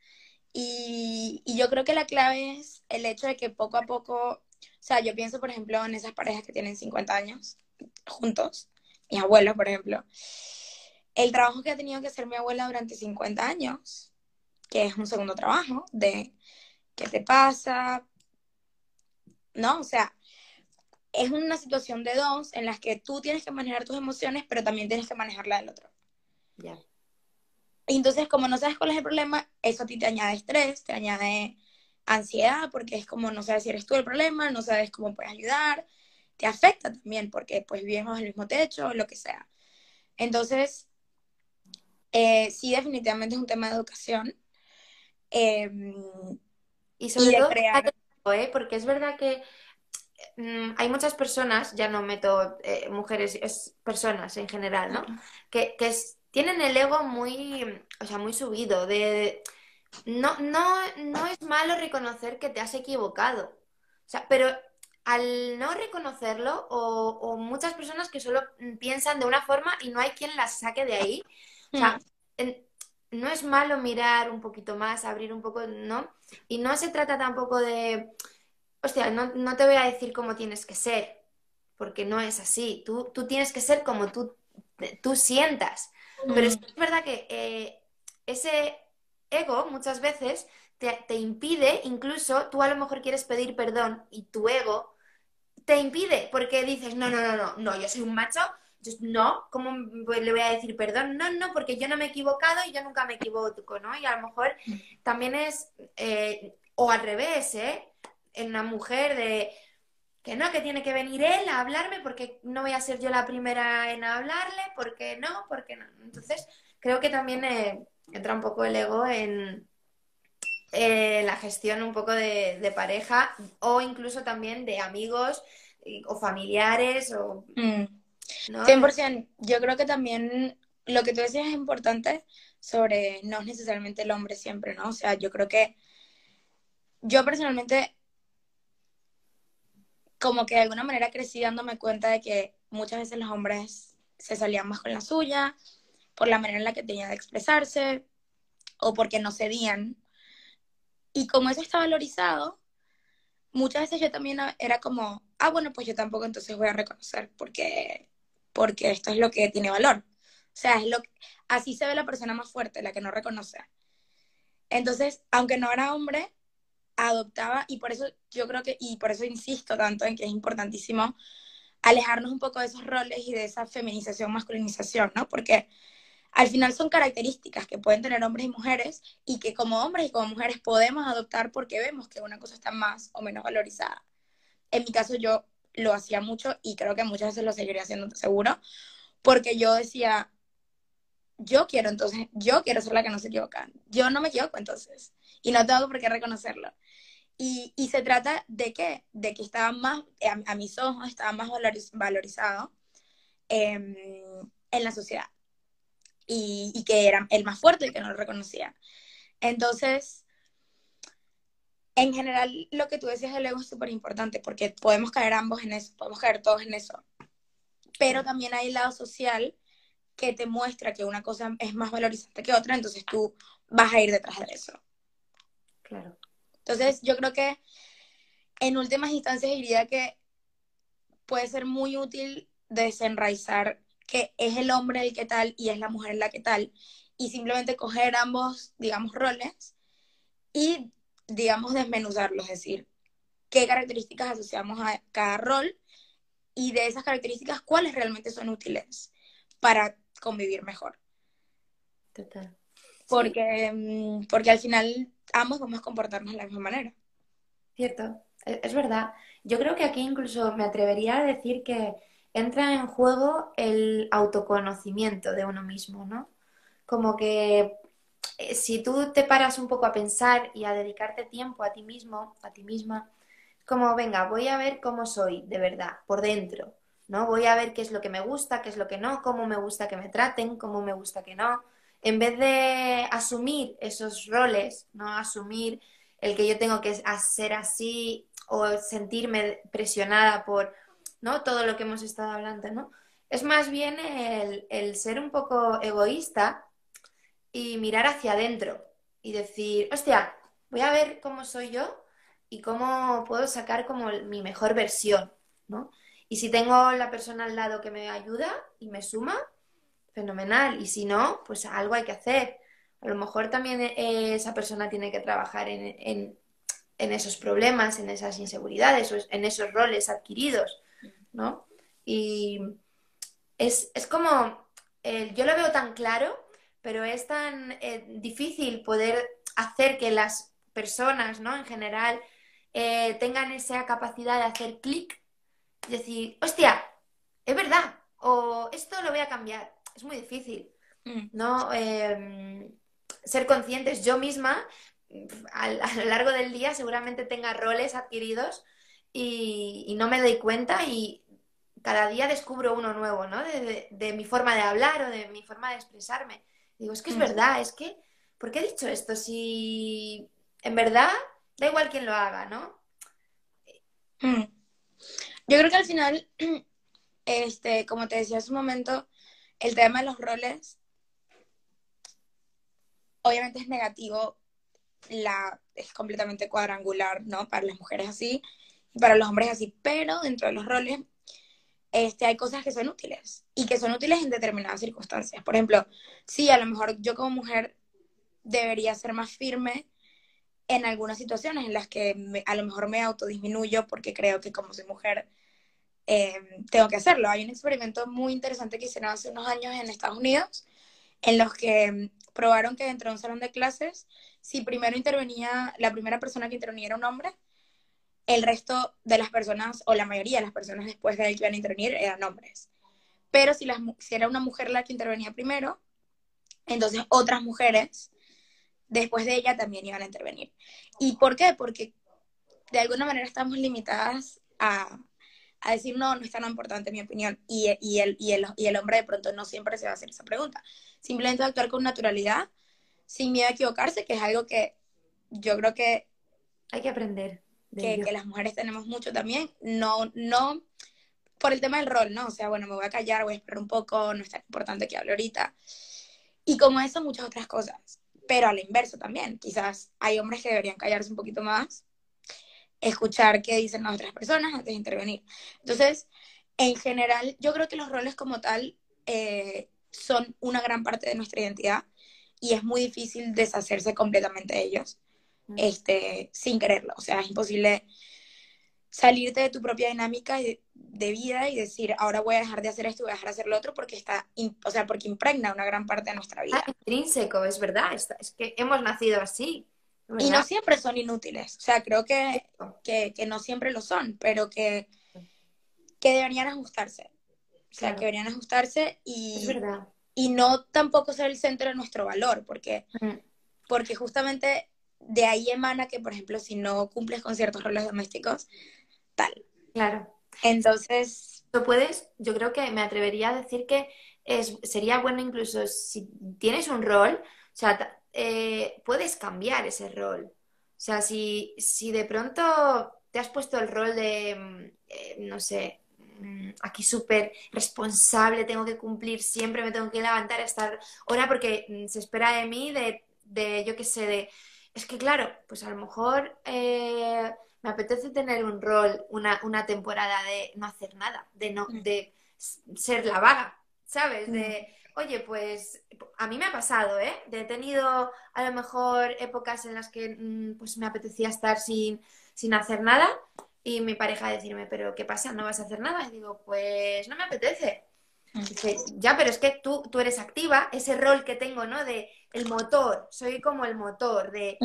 Y, y, yo creo que la clave es el hecho de que poco a poco, o sea, yo pienso, por ejemplo, en esas parejas que tienen 50 años juntos, mis abuelos, por ejemplo, el trabajo que ha tenido que hacer mi abuela durante 50 años, que es un segundo trabajo, de qué te pasa, ¿no? O sea, es una situación de dos en las que tú tienes que manejar tus emociones, pero también tienes que manejar la del otro. Ya. Y entonces, como no sabes cuál es el problema, eso a ti te añade estrés, te añade ansiedad, porque es como no sabes si eres tú el problema, no sabes cómo puedes ayudar, te afecta también, porque pues vivimos en el mismo techo, lo que sea. Entonces, eh, sí, definitivamente es un tema de educación Em, Y sobre todo, ¿eh? porque es verdad que mm, hay muchas personas, ya no meto eh, mujeres, es personas en general, ¿no? Que, que tienen el ego muy, o sea, muy subido, de... No, no, no es malo reconocer que te has equivocado. O sea, pero al no reconocerlo, o, muchas personas que solo piensan de una forma y no hay quien las saque de ahí. O sea, hmm. No es malo mirar un poquito más, abrir un poco, ¿no? Y no se trata tampoco de, hostia, no, no te voy a decir cómo tienes que ser, porque no es así. Tú, tú tienes que ser como tú, tú sientas. Pero es verdad que eh, ese ego muchas veces te, te, impide, incluso tú a lo mejor quieres pedir perdón y tu ego te impide, porque dices, no, no, no, no, no, yo soy un macho, no, ¿cómo le voy a decir perdón? No, no, porque yo no me he equivocado y yo nunca me equivoco, ¿no? Y a lo mejor también es, eh, o al revés, ¿eh? En una mujer de que no, que tiene que venir él a hablarme porque no voy a ser yo la primera en hablarle, porque no, porque no. Entonces, creo que también eh, entra un poco el ego en, eh, la gestión un poco de, pareja o incluso también de amigos o familiares o... 100%. Mm. Yo creo que también lo que tú decías es importante sobre no es necesariamente el hombre siempre, ¿no? O sea, yo creo que yo personalmente como que de alguna manera crecí dándome cuenta de que muchas veces los hombres se salían más con la suya, por la manera en la que tenían de expresarse, o porque no cedían y como eso está valorizado, muchas veces yo también era como, ah, bueno, pues yo tampoco entonces voy a reconocer porque, porque esto es lo que tiene valor. O sea, es lo así se ve la persona más fuerte, la que no reconoce. Entonces, aunque no era hombre, adoptaba, y por eso yo creo que, y por eso insisto tanto en que es importantísimo alejarnos un poco de esos roles y de esa feminización, masculinización, ¿no? Porque al final son características que pueden tener hombres y mujeres y que como hombres y como mujeres podemos adoptar porque vemos que una cosa está más o menos valorizada. En mi caso yo lo hacía mucho y creo que muchas veces lo seguiría haciendo seguro, porque yo decía, yo quiero entonces, yo quiero ser la que no se equivoca, yo no me equivoco entonces y no tengo por qué reconocerlo. Y, se trata de qué? De que estaba más, a, mis ojos, estaba más valorizado em, en la sociedad y, que era el más fuerte y que no lo reconocía. Entonces, en general, lo que tú decías del ego es súper importante porque podemos caer ambos en eso, podemos caer todos en eso. Pero también hay el lado social que te muestra que una cosa es más valorizante que otra, entonces tú vas a ir detrás de eso. Claro. Entonces, yo creo que en últimas instancias diría que puede ser muy útil desenraizar que es el hombre el que tal y es la mujer la que tal, y simplemente coger ambos, digamos, roles y, digamos, desmenuzarlos, es decir, qué características asociamos a cada rol y de esas características cuáles realmente son útiles para convivir mejor. Total. Porque, mm, porque al final ambos vamos a comportarnos de la misma manera. Cierto, e-, es verdad. Yo creo que aquí incluso me atrevería a decir que entra en juego el autoconocimiento de uno mismo, ¿no? Como que si tú te paras un poco a pensar y a dedicarte tiempo a ti mismo, a ti misma, como, venga, voy a ver cómo soy de verdad, por dentro, ¿no? Voy a ver qué es lo que me gusta, qué es lo que no, cómo me gusta que me traten, cómo me gusta que no. En vez de asumir esos roles, ¿no? Asumir el que yo tengo que hacer así o sentirme presionada por ¿no? Todo lo que hemos estado hablando, ¿no? Es más bien el, ser un poco egoísta y mirar hacia adentro y decir, hostia, voy a ver cómo soy yo y cómo puedo sacar como mi mejor versión, ¿no? Y si tengo la persona al lado que me ayuda y me suma, fenomenal. Y si no, pues algo hay que hacer. A lo mejor también eh, esa persona tiene que trabajar en, en esos problemas, en esas inseguridades en esos roles adquiridos. ¿no? Y es, como, eh, yo lo veo tan claro, pero es tan eh, difícil poder hacer que las personas, ¿no? En general, eh, tengan esa capacidad de hacer clic, decir, hostia, es verdad, o esto lo voy a cambiar. Es muy difícil, mm. ¿no? Em, ser conscientes yo misma a, lo largo del día seguramente tenga roles adquiridos y, no me doy cuenta y cada día descubro uno nuevo, ¿no? De, mi forma de hablar o de mi forma de expresarme. Digo, es que es mm. verdad, es que, ¿por qué he dicho esto? Si en verdad da igual quién lo haga, ¿no? Mm. Yo creo que al final, este, como te decía hace un momento, el tema de los roles obviamente es negativo, la, es completamente cuadrangular, ¿no? Para las mujeres así y para los hombres así, pero dentro de los roles este, hay cosas que son útiles y que son útiles en determinadas circunstancias. Por ejemplo, sí, a lo mejor yo como mujer debería ser más firme en algunas situaciones en las que a lo mejor me autodisminuyo porque creo que como soy mujer eh, tengo que hacerlo. Hay un experimento muy interesante que hicieron hace unos años en Estados Unidos en los que probaron que dentro de un salón de clases, si primero intervenía, la primera persona que intervenía era un hombre, el resto de las personas, o la mayoría de las personas después de él que iban a intervenir, eran hombres. Pero si, las, era una mujer la que intervenía primero, entonces otras mujeres después de ella también iban a intervenir. ¿Y por qué? Porque de alguna manera estamos limitadas a, a decir, no, no es tan importante mi opinión. Y, y, el, y, el, y el hombre de pronto no siempre se va a hacer esa pregunta. Simplemente actuar con naturalidad, sin miedo a equivocarse, que es algo que yo creo que... Hay que aprender. Que, que, las mujeres tenemos mucho también. No, no por el tema del rol, ¿no? O sea, bueno, me voy a callar, voy a esperar un poco, no es tan importante que hable ahorita. Y como eso, muchas otras cosas pero a la inversa también. Quizás hay hombres que deberían callarse un poquito más, escuchar qué dicen las otras personas antes de intervenir. Entonces, en general, yo creo que los roles como tal eh, son una gran parte de nuestra identidad y es muy difícil deshacerse completamente de ellos este, sin quererlo. O sea, es imposible salirte de tu propia dinámica de, vida y decir, ahora voy a dejar de hacer esto voy a dejar de hacer lo otro porque está, o sea, porque impregna una gran parte de nuestra vida. Ah, intrínseco, es verdad, es, que hemos nacido así. Y no siempre son inútiles, o sea, creo que, que, no siempre lo son, pero que, que deberían ajustarse. O sea, que deberían ajustarse y, y no tampoco ser el centro de nuestro valor, porque, mm. porque justamente de ahí emana que, por ejemplo, si no cumples con ciertos roles domésticos, tal. Claro. Entonces... Tú puedes, yo creo que me atrevería a decir que es, sería bueno incluso si tienes un rol, o sea, eh, puedes cambiar ese rol. O sea, si, si de pronto te has puesto el rol de, mm, eh, no sé, mm, aquí súper responsable, tengo que cumplir siempre, me tengo que levantar a estar hora porque mm, se espera de mí de, de yo qué sé, de... Es que claro, pues a lo mejor eh, me apetece tener un rol, una, una temporada de no hacer nada, de no, mm. de ser la vaga, ¿sabes? De, mm. oye, pues a mí me ha pasado, ¿eh? De he tenido a lo mejor épocas en las que mm, pues me apetecía estar sin, sin hacer nada y mi pareja decirme, pero ¿qué pasa? ¿No vas a hacer nada? Y digo, pues no me apetece. Dice, ya, pero es que tú, tú eres activa, ese rol que tengo, ¿no? De el motor, soy como el motor, de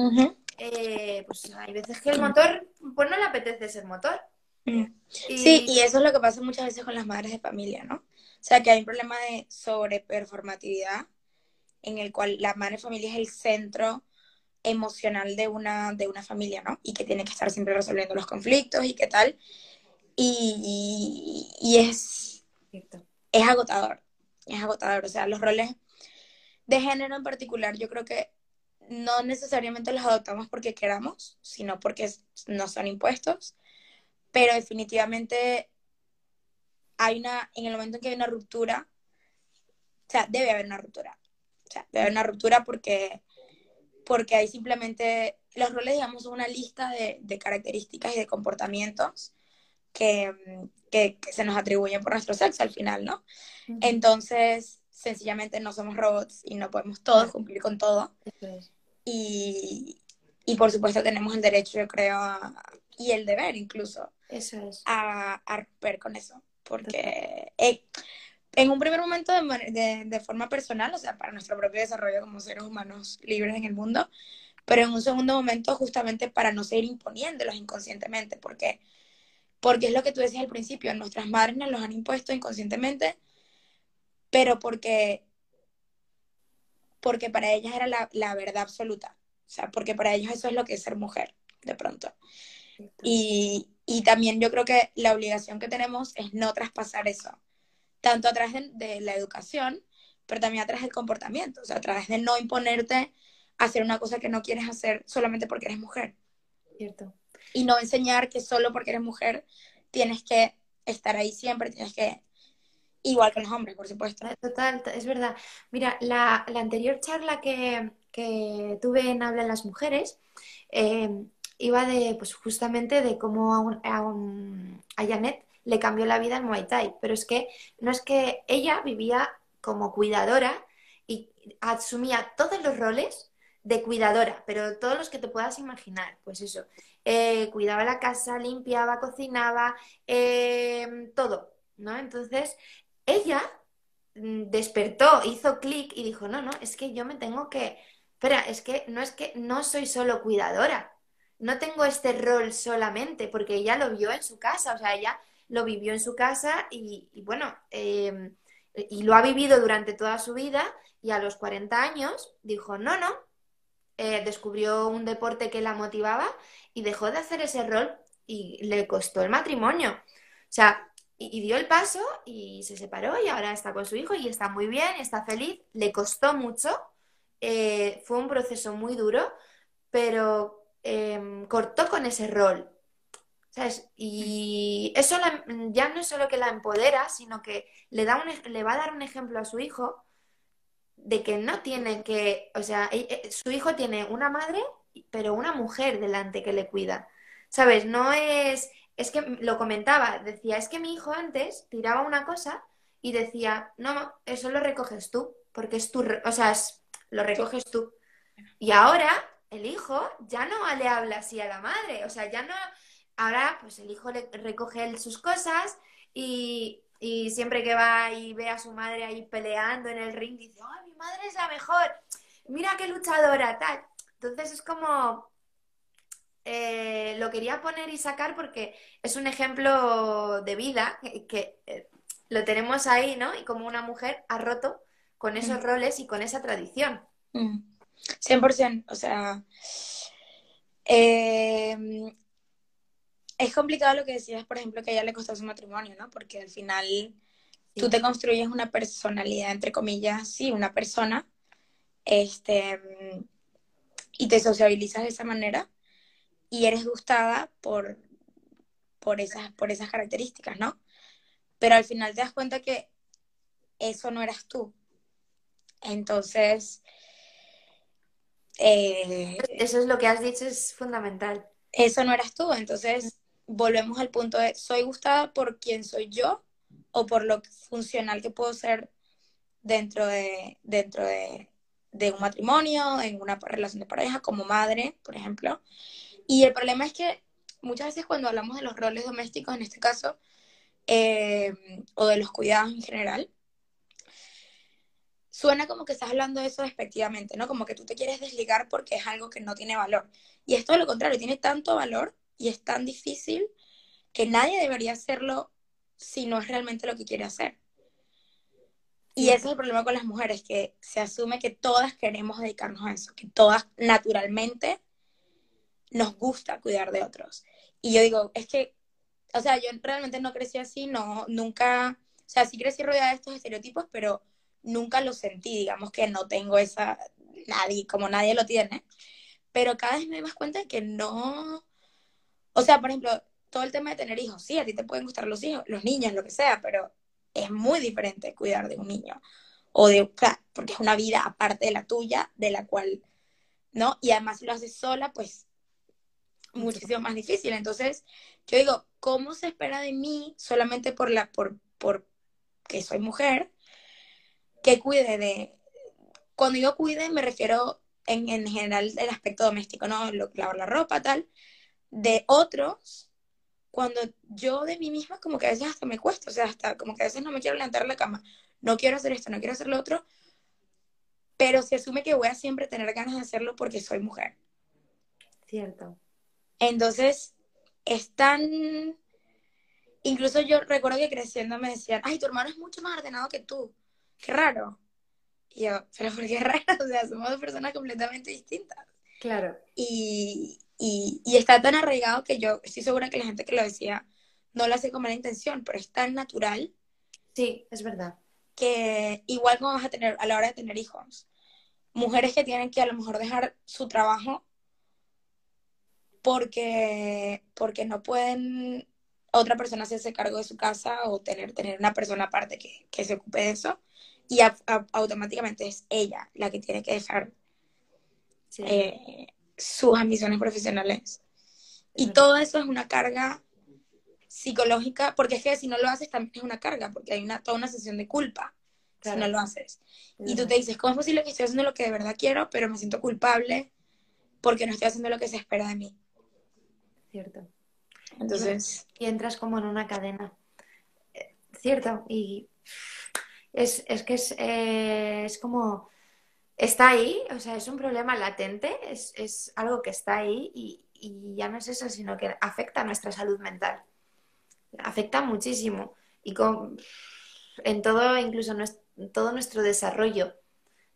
eh, pues hay veces que el motor, pues no le apetece ser motor. Mm. Sí, y eso es lo que pasa muchas veces con las madres de familia, ¿no? O sea, que hay un problema de sobreperformatividad en el cual la madre de familia es el centro emocional de una, de una familia, ¿no? Y que tiene que estar siempre resolviendo los conflictos y qué tal. Y, y, es, es agotador, es agotador. O sea, los roles de género en particular, yo creo que no necesariamente los adoptamos porque queramos, sino porque no son impuestos, pero definitivamente hay una, en el momento en que hay una ruptura, o sea, debe haber una ruptura, o sea, debe haber una ruptura porque, porque hay simplemente, los roles, digamos, son una lista de, características y de comportamientos que, se nos atribuyen por nuestro sexo al final, ¿no? Entonces, sencillamente no somos robots y no podemos todos cumplir con todo. Y, y por supuesto tenemos el derecho, yo creo, y el deber incluso, eso es. a, a romper con eso. Porque eh, en un primer momento de, de, forma personal, o sea, para nuestro propio desarrollo como seres humanos libres en el mundo, pero en un segundo momento justamente para no seguir imponiéndolos inconscientemente, porque, porque es lo que tú decías al principio, nuestras madres nos los han impuesto inconscientemente, pero porque porque para ellas era la, verdad absoluta. O sea, porque para ellos eso es lo que es ser mujer, de pronto. Y, y también yo creo que la obligación que tenemos es no traspasar eso, tanto a través de, la educación, pero también a través del comportamiento, o sea, a través de no imponerte a hacer una cosa que no quieres hacer solamente porque eres mujer. Cierto. Y no enseñar que solo porque eres mujer tienes que estar ahí siempre, tienes que igual que los hombres, por supuesto. Total, es verdad. Mira, la, la anterior charla que, que, tuve en Habla en las Mujeres eh, iba de, pues justamente de cómo a, a, un, a Janet le cambió la vida en Muay Thai, pero es que no es que ella vivía como cuidadora y asumía todos los roles de cuidadora, pero todos los que te puedas imaginar, pues eso, eh, cuidaba la casa, limpiaba, cocinaba, eh, todo, ¿no? Entonces, ella mm, despertó, hizo clic y dijo, no, no, es que yo me tengo que, espera, es que no es que no soy solo cuidadora, no tengo este rol solamente, porque ella lo vio en su casa, o sea, ella lo vivió en su casa y, bueno, em, y lo ha vivido durante toda su vida y a los 40 años dijo, no, no, eh, descubrió un deporte que la motivaba y dejó de hacer ese rol y le costó el matrimonio. O sea, y, dio el paso y se separó y ahora está con su hijo y está muy bien, está feliz. Le costó mucho, eh, fue un proceso muy duro, pero em, cortó con ese rol. Y eso ya no es solo que la empodera, sino que le, da un, le va a dar un ejemplo a su hijo de que no tiene que, o sea, e, e, su hijo tiene una madre, pero una mujer delante que le cuida. ¿Sabes? No es es que lo comentaba, decía, es que mi hijo antes tiraba una cosa y decía, no, eso lo recoges tú, porque es tu, o sea, lo recoges tú. Y ahora el hijo ya no le habla así a la madre, o sea, ya no, ahora pues el hijo le recoge sus cosas y, y siempre que va y ve a su madre ahí peleando en el ring, dice, ay, mi madre es la mejor, mira qué luchadora, tal. Entonces es como, eh, lo quería poner y sacar porque es un ejemplo de vida que, eh, lo tenemos ahí, ¿no? Y como una mujer ha roto con esos mm. roles y con esa tradición. 100%, mm. o sea, em, es complicado lo que decías, por ejemplo, que a ella le costó su matrimonio, ¿no? Porque al final tú te construyes una personalidad, entre comillas, sí, una persona, este, y te sociabilizas de esa manera y eres gustada por, por, esas, por esas características, ¿no? Pero al final te das cuenta que eso no eras tú. Entonces... Eh, eso es lo que has dicho, es fundamental. Eso no eras tú, entonces volvemos al punto de, ¿soy gustada por quién soy yo o por lo funcional que puedo ser dentro de, dentro de, un matrimonio, en una relación de pareja, como madre, por ejemplo? Y el problema es que muchas veces cuando hablamos de los roles domésticos, en este caso, eh, o de los cuidados en general, suena como que estás hablando de eso despectivamente, ¿no? Como que tú te quieres desligar porque es algo que no tiene valor. Y es lo contrario, tiene tanto valor y es tan difícil que nadie debería hacerlo si no es realmente lo que quiere hacer. Y ese es el problema con las mujeres, que se asume que todas queremos dedicarnos a eso, que todas naturalmente nos gusta cuidar de otros. Y yo digo, es que, o sea, yo realmente no crecí así, no, nunca, o sea, sí crecí rodeada de estos estereotipos, pero nunca lo sentí, digamos que no tengo esa, nadie, como nadie lo tiene. Pero cada vez me doy más cuenta de que no, o sea, por ejemplo, todo el tema de tener hijos, sí, a ti te pueden gustar los hijos, los niños, lo que sea, pero es muy diferente cuidar de un niño. O de, porque es una vida aparte de la tuya, de la cual, ¿no? Y además lo haces sola, pues muchísimo más difícil. Entonces, yo digo, ¿cómo se espera de mí solamente por la, por, por que soy mujer, que cuide de, cuando yo cuide me refiero en, en general del aspecto doméstico, ¿no? Lo, lavar la ropa, tal, de otros, cuando yo de mí misma como que a veces hasta me cuesta, o sea, hasta como que a veces no me quiero levantar la cama, no quiero hacer esto, no quiero hacer lo otro, pero se asume que voy a siempre tener ganas de hacerlo porque soy mujer. Cierto. Entonces, es tan... Incluso yo recuerdo que creciendo me decían, ay, tu hermano es mucho más ordenado que tú. Qué raro. Y yo, pero ¿por qué raro? O sea, somos dos personas completamente distintas. Claro. Y, y, y está tan arraigado que yo estoy segura que la gente que lo decía no lo hace con mala intención, pero es tan natural. Sí, es verdad. Que igual como vas a tener a la hora de tener hijos, mujeres que tienen que a lo mejor dejar su trabajo porque, porque no pueden otra persona hacerse cargo de su casa o tener, tener una persona aparte que, que se ocupe de eso y automáticamente es ella la que tiene que dejar eh, sus ambiciones profesionales. Y todo eso es una carga psicológica, porque es que si no lo haces también es una carga, porque hay una, toda una sesión de culpa si no lo haces. Y tú te dices, ¿cómo es posible que estoy haciendo lo que de verdad quiero, pero me siento culpable porque no estoy haciendo lo que se espera de mí? Cierto. Entonces... Y entras como en una cadena. Eh, cierto. Y es, que es, eh, es como... Está ahí, o sea, es un problema latente, es, es algo que está ahí y, y ya no es eso, sino que afecta a nuestra salud mental afecta muchísimo y con, en todo, incluso todo nuestro desarrollo,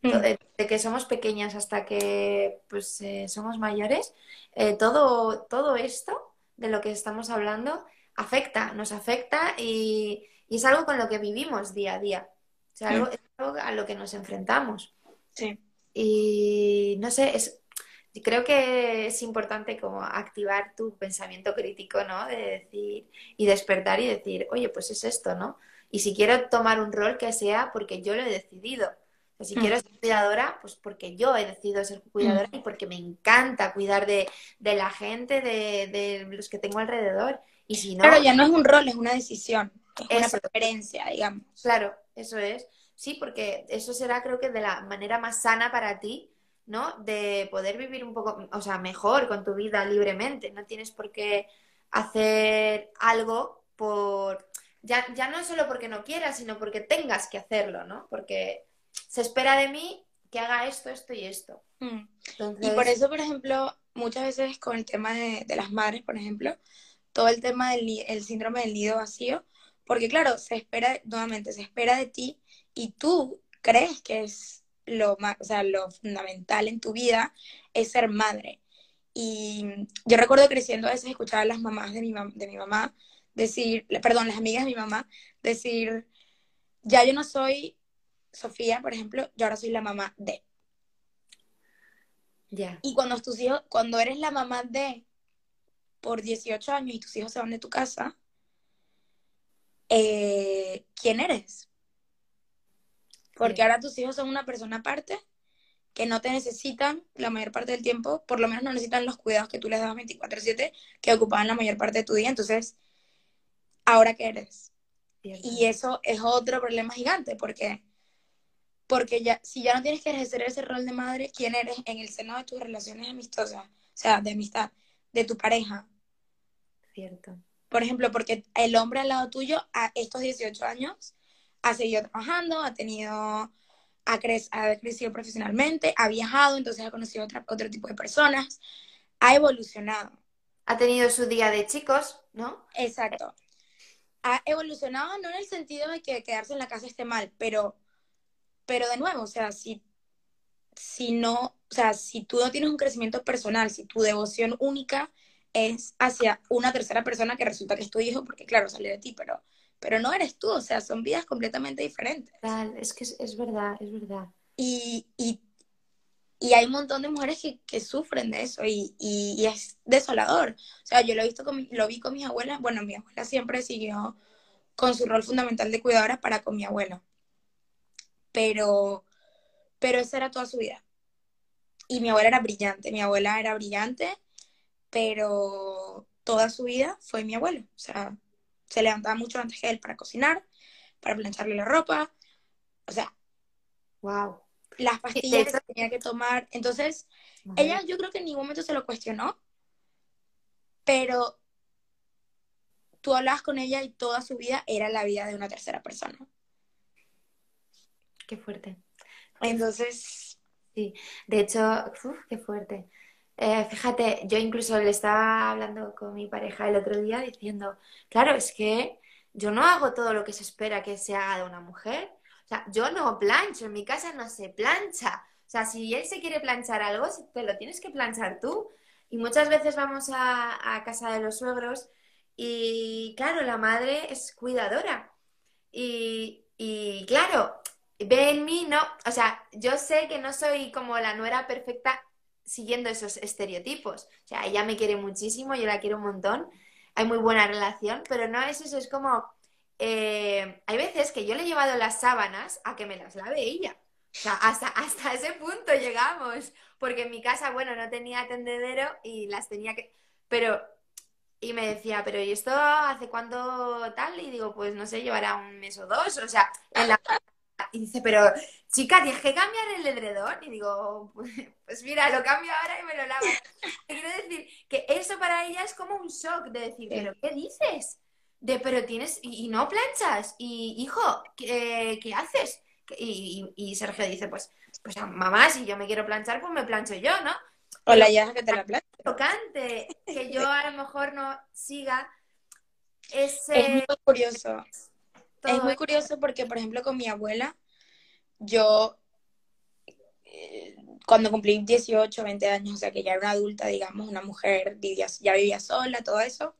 mm. de, que somos pequeñas hasta que pues, eh, somos mayores, eh, todo, todo esto de lo que estamos hablando afecta, nos afecta y, es algo con lo que vivimos día a día. O mm. es algo a lo que nos enfrentamos. Sí. Y no sé, es, creo que es importante como activar tu pensamiento crítico, ¿no? De decir, y despertar y decir, oye, pues es esto, ¿no? Y si quiero tomar un rol que sea porque yo lo he decidido. O si mm. quiero ser cuidadora, pues porque yo he decidido ser cuidadora mm. y porque me encanta cuidar de, la gente, de, los que tengo alrededor. Y si no... Claro, ya no es un rol, es una decisión, es una preferencia, digamos. Claro, eso es. Sí, porque eso será creo que de la manera más sana para ti ¿no? De poder vivir un poco, o sea, mejor con tu vida libremente. No tienes por qué hacer algo por, ya, ya no solo porque no quieras, sino porque tengas que hacerlo, ¿no? Porque se espera de mí que haga esto, esto y esto. Mm. Y por eso, por ejemplo, muchas veces con el tema de, las madres, por ejemplo, todo el tema del el síndrome del nido vacío, porque claro, se espera, nuevamente, se espera de ti y tú crees que es lo, más, o sea, lo fundamental en tu vida es ser madre. Y yo recuerdo creciendo a veces escuchar a las mamás de mi, de mi mamá decir, perdón, las amigas de mi mamá decir, ya yo no soy Sofía, por ejemplo, yo ahora soy la mamá de. Ya. Y cuando tus hijos, cuando eres la mamá de por 18 años y tus hijos se van de tu casa, eh, ¿quién eres? Porque ahora tus hijos son una persona aparte que no te necesitan la mayor parte del tiempo, por lo menos no necesitan los cuidados que tú les das 24/7, que ocupaban la mayor parte de tu día. Entonces, ¿ahora qué eres? Y eso es otro problema gigante, porque, porque ya, si ya no tienes que ejercer ese rol de madre, ¿quién eres en el seno de tus relaciones amistosas? O sea, de amistad, de tu pareja. Cierto. Por ejemplo, porque el hombre al lado tuyo a estos 18 años ha seguido trabajando, ha tenido, ha, crecido profesionalmente, ha viajado, entonces ha conocido otro tipo de personas, ha evolucionado. Ha tenido su día de chicos, ¿no? Exacto. Ha evolucionado no en el sentido de que quedarse en la casa esté mal, pero, pero de nuevo, o sea, si, si no, o sea, si tú no tienes un crecimiento personal, si tu devoción única es hacia una tercera persona que resulta que es tu hijo, porque claro, sale de ti, pero pero no eres tú, o sea, son vidas completamente diferentes. es que es, verdad, es verdad. Y, hay un montón de mujeres que, sufren de eso y, es desolador. O sea, yo lo, he visto con, lo vi con mis abuelas, bueno, mi abuela siempre siguió con su rol fundamental de cuidadora para con mi abuelo. Pero, pero esa era toda su vida. Y mi abuela era brillante, mi abuela era brillante, pero toda su vida fue mi abuelo. O sea, se levantaba mucho antes que él para cocinar, para plancharle la ropa, o sea, wow. Las pastillas que tenía que tomar. Entonces, ella yo creo que en ningún momento se lo cuestionó, pero tú hablabas con ella y toda su vida era la vida de una tercera persona. Qué fuerte. Entonces, sí, de hecho, qué fuerte. Eh, fíjate, yo incluso le estaba hablando con mi pareja el otro día diciendo, claro, es que yo no hago todo lo que se espera que se haga de una mujer. O sea, yo no plancho, en mi casa no se plancha. O sea, si él se quiere planchar algo, te lo tienes que planchar tú. Y muchas veces vamos a, a casa de los suegros y, claro, la madre es cuidadora. Y, y claro, ve en mí, no, o sea, yo sé que no soy como la nuera perfecta siguiendo esos estereotipos. O sea, ella me quiere muchísimo, yo la quiero un montón, hay muy buena relación, pero no es eso, es como, eh, hay veces que yo le he llevado las sábanas a que me las lave ella. O sea, hasta, hasta ese punto llegamos, porque en mi casa, bueno, no tenía tendedero y las tenía que... Pero, y me decía, pero ¿y esto hace cuánto tal? Y digo, pues no sé, llevará un mes o dos, o sea, en la... Y dice, pero chica, tienes que cambiar el edredón. Y digo, pues mira, lo cambio ahora y me lo lavo. quiero decir que eso para ella es como un shock de decir, pero ¿qué dices? De, pero tienes, y, no planchas, y hijo, ¿qué, qué haces? Y, Sergio dice, pues, pues mamá, si yo me quiero planchar, pues me plancho yo, ¿no? Hola, ya que te la plancho. Tocante, que yo a lo mejor no siga ese... Es muy curioso. Es muy curioso porque, por ejemplo, con mi abuela, yo eh, cuando cumplí 18, 20 años, o sea que ya era una adulta, digamos, una mujer, vivía, ya vivía sola, todo eso,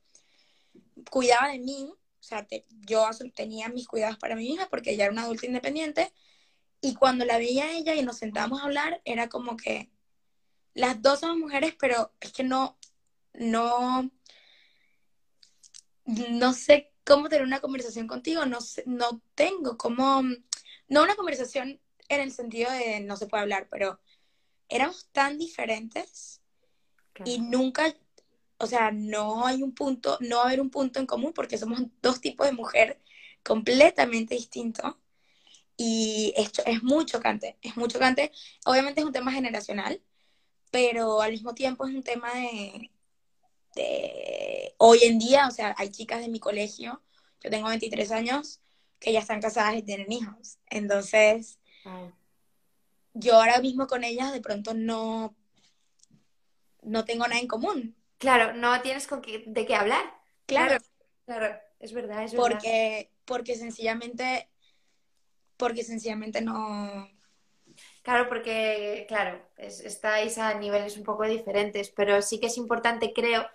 cuidaba de mí, o sea, yo tenía mis cuidados para mi hija porque ella era una adulta independiente, y cuando la veía ella y nos sentábamos a hablar, era como que las dos somos mujeres, pero es que no, no, no sé cómo tener una conversación contigo, no, no tengo cómo no una conversación en el sentido de no se puede hablar, pero éramos tan diferentes y nunca, o sea, no hay un punto, no va a haber un punto en común porque somos dos tipos de mujer completamente distintos. Y esto es muy chocante, es muy chocante. Obviamente es un tema generacional, pero al mismo tiempo es un tema de, de hoy en día, o sea, hay chicas de mi colegio, yo tengo 23 años, que ya están casadas y tienen hijos. Entonces, yo ahora mismo con ellas de pronto no, no tengo nada en común. Claro, no tienes con de qué hablar. Claro. Claro, es verdad, es verdad. Porque, porque sencillamente, porque sencillamente no... Claro, porque, claro, estáis a niveles un poco diferentes, pero sí que es importante, creo,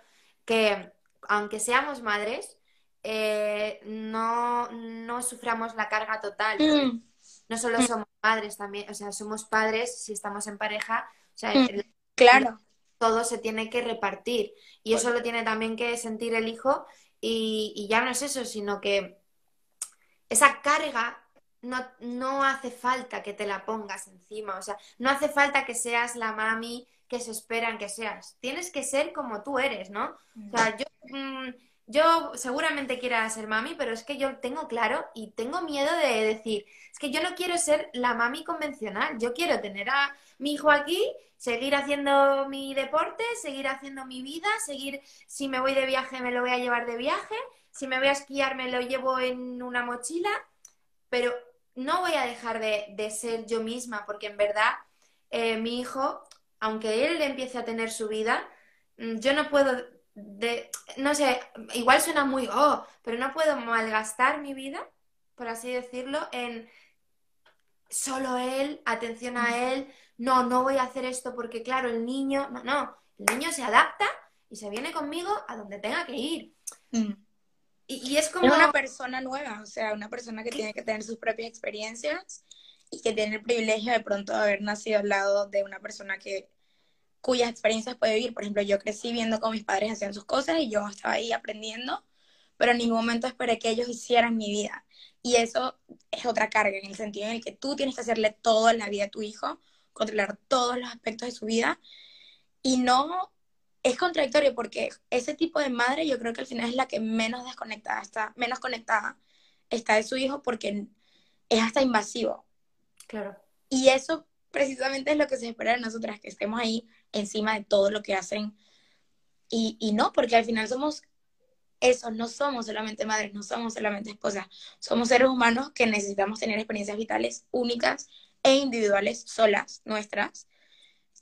que aunque seamos madres, eh, no, no suframos la carga total. Mm. No solo mm. somos padres también, o sea, somos padres si estamos en pareja, o sea, mm. claro. todo se tiene que repartir y eso lo tiene también que sentir el hijo y, y ya no es eso, sino que esa carga no, no, hace falta que te la pongas encima, o sea, no hace falta que seas la mami que se esperan que seas, tienes que ser como tú eres, ¿no? O sea, yo yo seguramente quiera ser mami, pero es que yo tengo claro y tengo miedo de decir, es que yo no quiero ser la mami convencional, yo quiero tener a mi hijo aquí, seguir haciendo mi deporte, seguir haciendo mi vida, seguir, si me voy de viaje me lo voy a llevar de viaje, si me voy a esquiar me lo llevo en una mochila, pero no voy a dejar de, ser yo misma, porque en verdad eh, mi hijo, aunque él empiece a tener su vida, mm, yo no puedo de, no sé, igual suena muy, oh, pero no puedo malgastar mi vida, por así decirlo, en solo él, atención a él, no, no voy a hacer esto porque claro, el niño, no, no, el niño se adapta y se viene conmigo a donde tenga que ir. Mm. Y, es como... una persona nueva, o sea, una persona que tiene que tener sus propias experiencias y que tiene el privilegio de pronto de haber nacido al lado de una persona que cuyas experiencias puede vivir. Por ejemplo, yo crecí viendo cómo mis padres hacían sus cosas y yo estaba ahí aprendiendo, pero en ningún momento esperé que ellos hicieran mi vida. Y eso es otra carga, en el sentido en el que tú tienes que hacerle todo en la vida a tu hijo, controlar todos los aspectos de su vida. Y no es contradictorio porque ese tipo de madre yo creo que al final es la que menos desconectada está, menos conectada está de su hijo porque es hasta invasivo. Claro. Y eso precisamente es lo que se espera de nosotras, que estemos ahí encima de todo lo que hacen. Y, y no, porque al final somos eso, no somos solamente madres, no somos solamente esposas, somos seres humanos que necesitamos tener experiencias vitales únicas e individuales, solas, nuestras,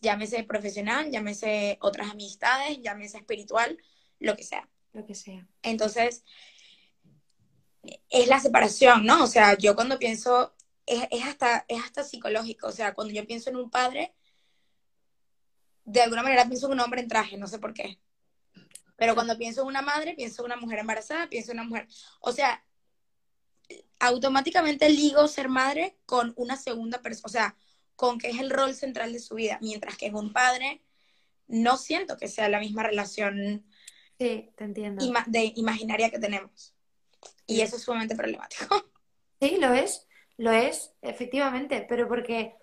llámese profesional, llámese otras amistades, llámese espiritual, lo que sea. Lo que sea. Entonces, es la separación, ¿no? O sea, yo cuando pienso es, es, hasta, es hasta psicológico. O sea, cuando yo pienso en un padre, de alguna manera pienso en un hombre en traje, no sé por qué. Pero cuando pienso en una madre, pienso en una mujer embarazada, pienso en una mujer. O sea, automáticamente ligo ser madre con una segunda persona, o sea, con que es el rol central de su vida, mientras que es un padre, no siento que sea la misma relación sí, te entiendo. de imaginaria que tenemos. Y eso es sumamente problemático. Sí, lo es, lo es, efectivamente, pero porque,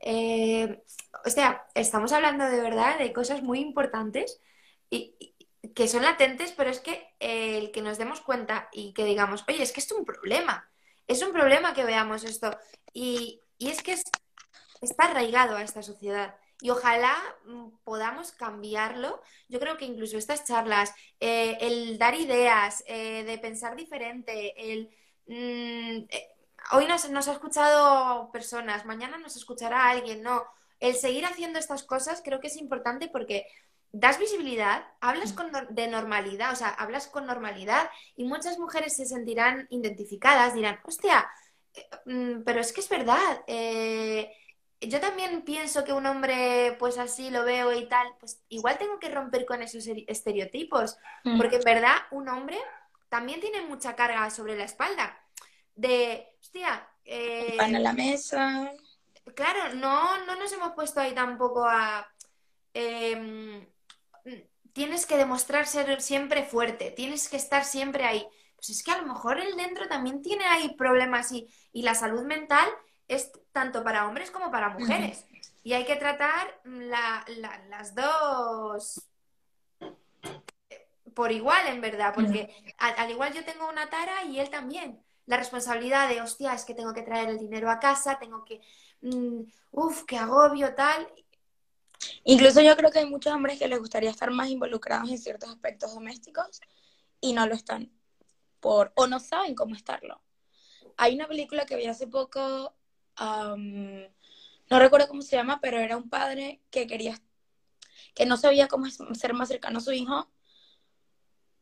eh, o sea, estamos hablando de verdad de cosas muy importantes y, que son latentes, pero es que eh, el que nos demos cuenta y que digamos, oye, es que es un problema, es un problema que veamos esto. Y, es que está arraigado a esta sociedad. Y ojalá mm, podamos cambiarlo. Yo creo que incluso estas charlas, eh, el dar ideas, eh, de pensar diferente, el... Mm, hoy nos, nos ha escuchado personas, mañana nos escuchará alguien, no. El seguir haciendo estas cosas creo que es importante porque das visibilidad, hablas con, de normalidad, o sea, hablas con normalidad y muchas mujeres se sentirán identificadas, dirán, hostia, eh, mm, pero es que es verdad. Eh, yo también pienso que un hombre, pues así lo veo y tal, pues igual tengo que romper con esos estereotipos, mm. porque en verdad un hombre también tiene mucha carga sobre la espalda. De, hostia... Eh, Pan a la mesa. Claro, no, no nos hemos puesto ahí tampoco a... Em, tienes que demostrar ser siempre fuerte, tienes que estar siempre ahí. Pues es que a lo mejor el dentro también tiene ahí problemas y, la salud mental es tanto para hombres como para mujeres. Y hay que tratar las dos por igual, en verdad, porque al, igual yo tengo una tara y él también. La responsabilidad de, hostia, es que tengo que traer el dinero a casa, tengo que, mm, uff, qué agobio, tal. Incluso yo creo que hay muchos hombres que les gustaría estar más involucrados en ciertos aspectos domésticos y no lo están, por, o no saben cómo estarlo. Hay una película que vi hace poco, no recuerdo cómo se llama, pero era un padre que quería, que no sabía cómo ser más cercano a su hijo,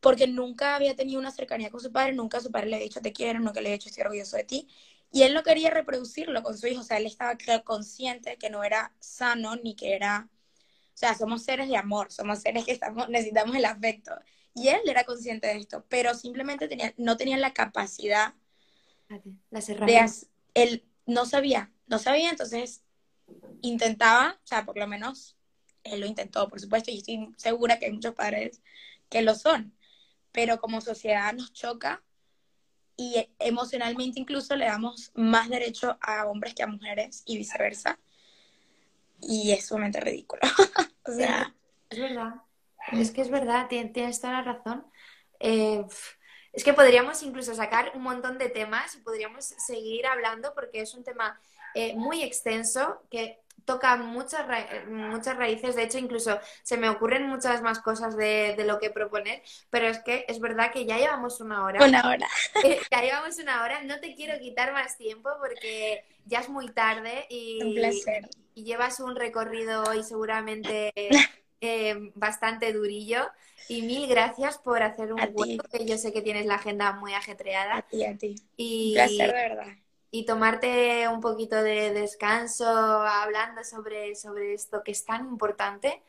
porque nunca había tenido una cercanía con su padre, nunca su padre le había dicho te quiero, nunca le había dicho estoy orgulloso de ti, y él no quería reproducirlo con su hijo, o sea, él estaba consciente que no era sano ni que era, o sea, somos seres de amor, somos seres que estamos, necesitamos el afecto. Y él era consciente de esto, pero simplemente tenía, no tenía la capacidad la de, él no sabía, no sabía, entonces intentaba, o sea, por lo menos él lo intentó, por supuesto, y estoy segura que hay muchos padres que lo son, pero como sociedad nos choca y emocionalmente incluso le damos más derecho a hombres que a mujeres y viceversa. Y es sumamente ridículo. o sea, es verdad. Es que es verdad, tienes toda la razón. Eh, es que podríamos incluso sacar un montón de temas y podríamos seguir hablando porque es un tema eh, muy extenso que toca muchas, muchas raíces, de hecho incluso se me ocurren muchas más cosas de, lo que proponer, pero es que es verdad que ya llevamos una hora. Una hora. ya llevamos una hora, no te quiero quitar más tiempo porque ya es muy tarde y, y llevas un recorrido hoy seguramente eh, bastante durillo. Y mil gracias por hacer un hueco, que yo sé que tienes la agenda muy ajetreada. A ti, a ti. Y, un placer, de verdad y tomarte un poquito de descanso hablando sobre, sobre esto que es tan importante.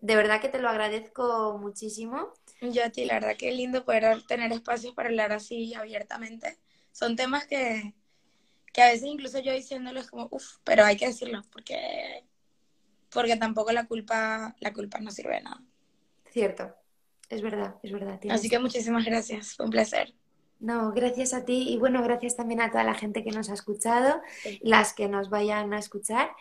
De verdad que te lo agradezco muchísimo. Yo a ti, la verdad que es lindo poder tener espacios para hablar así abiertamente. Son temas que, que a veces incluso yo diciéndolos como, uff, pero hay que decirlo porque, porque tampoco la culpa, la culpa no sirve de nada. Cierto, es verdad, es verdad. Así que muchísimas gracias, fue un placer. No, gracias a ti y bueno, gracias también a toda la gente que nos ha escuchado, las que nos vayan a escuchar.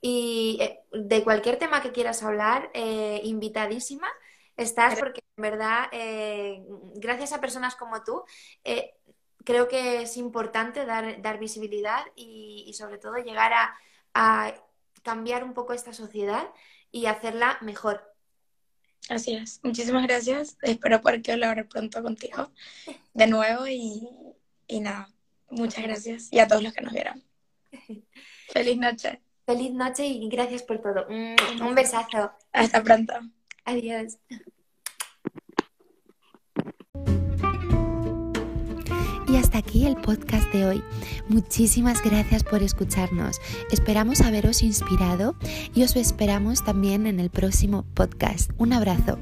Y eh, de cualquier tema que quieras hablar, eh, invitadísima estás porque en verdad, eh, gracias a personas como tú, creo que es importante dar, dar visibilidad y, sobre todo llegar a, a cambiar un poco esta sociedad y hacerla mejor. Así es. Muchísimas gracias. Espero poder hablar pronto contigo de nuevo y, y nada, muchas gracias. Y a todos los que nos vieron. Feliz noche. Feliz noche y gracias por todo. Un besazo. Hasta pronto. Adiós. Aquí el podcast de hoy. Muchísimas gracias por escucharnos. Esperamos haberos inspirado y os esperamos también en el próximo podcast. Un abrazo.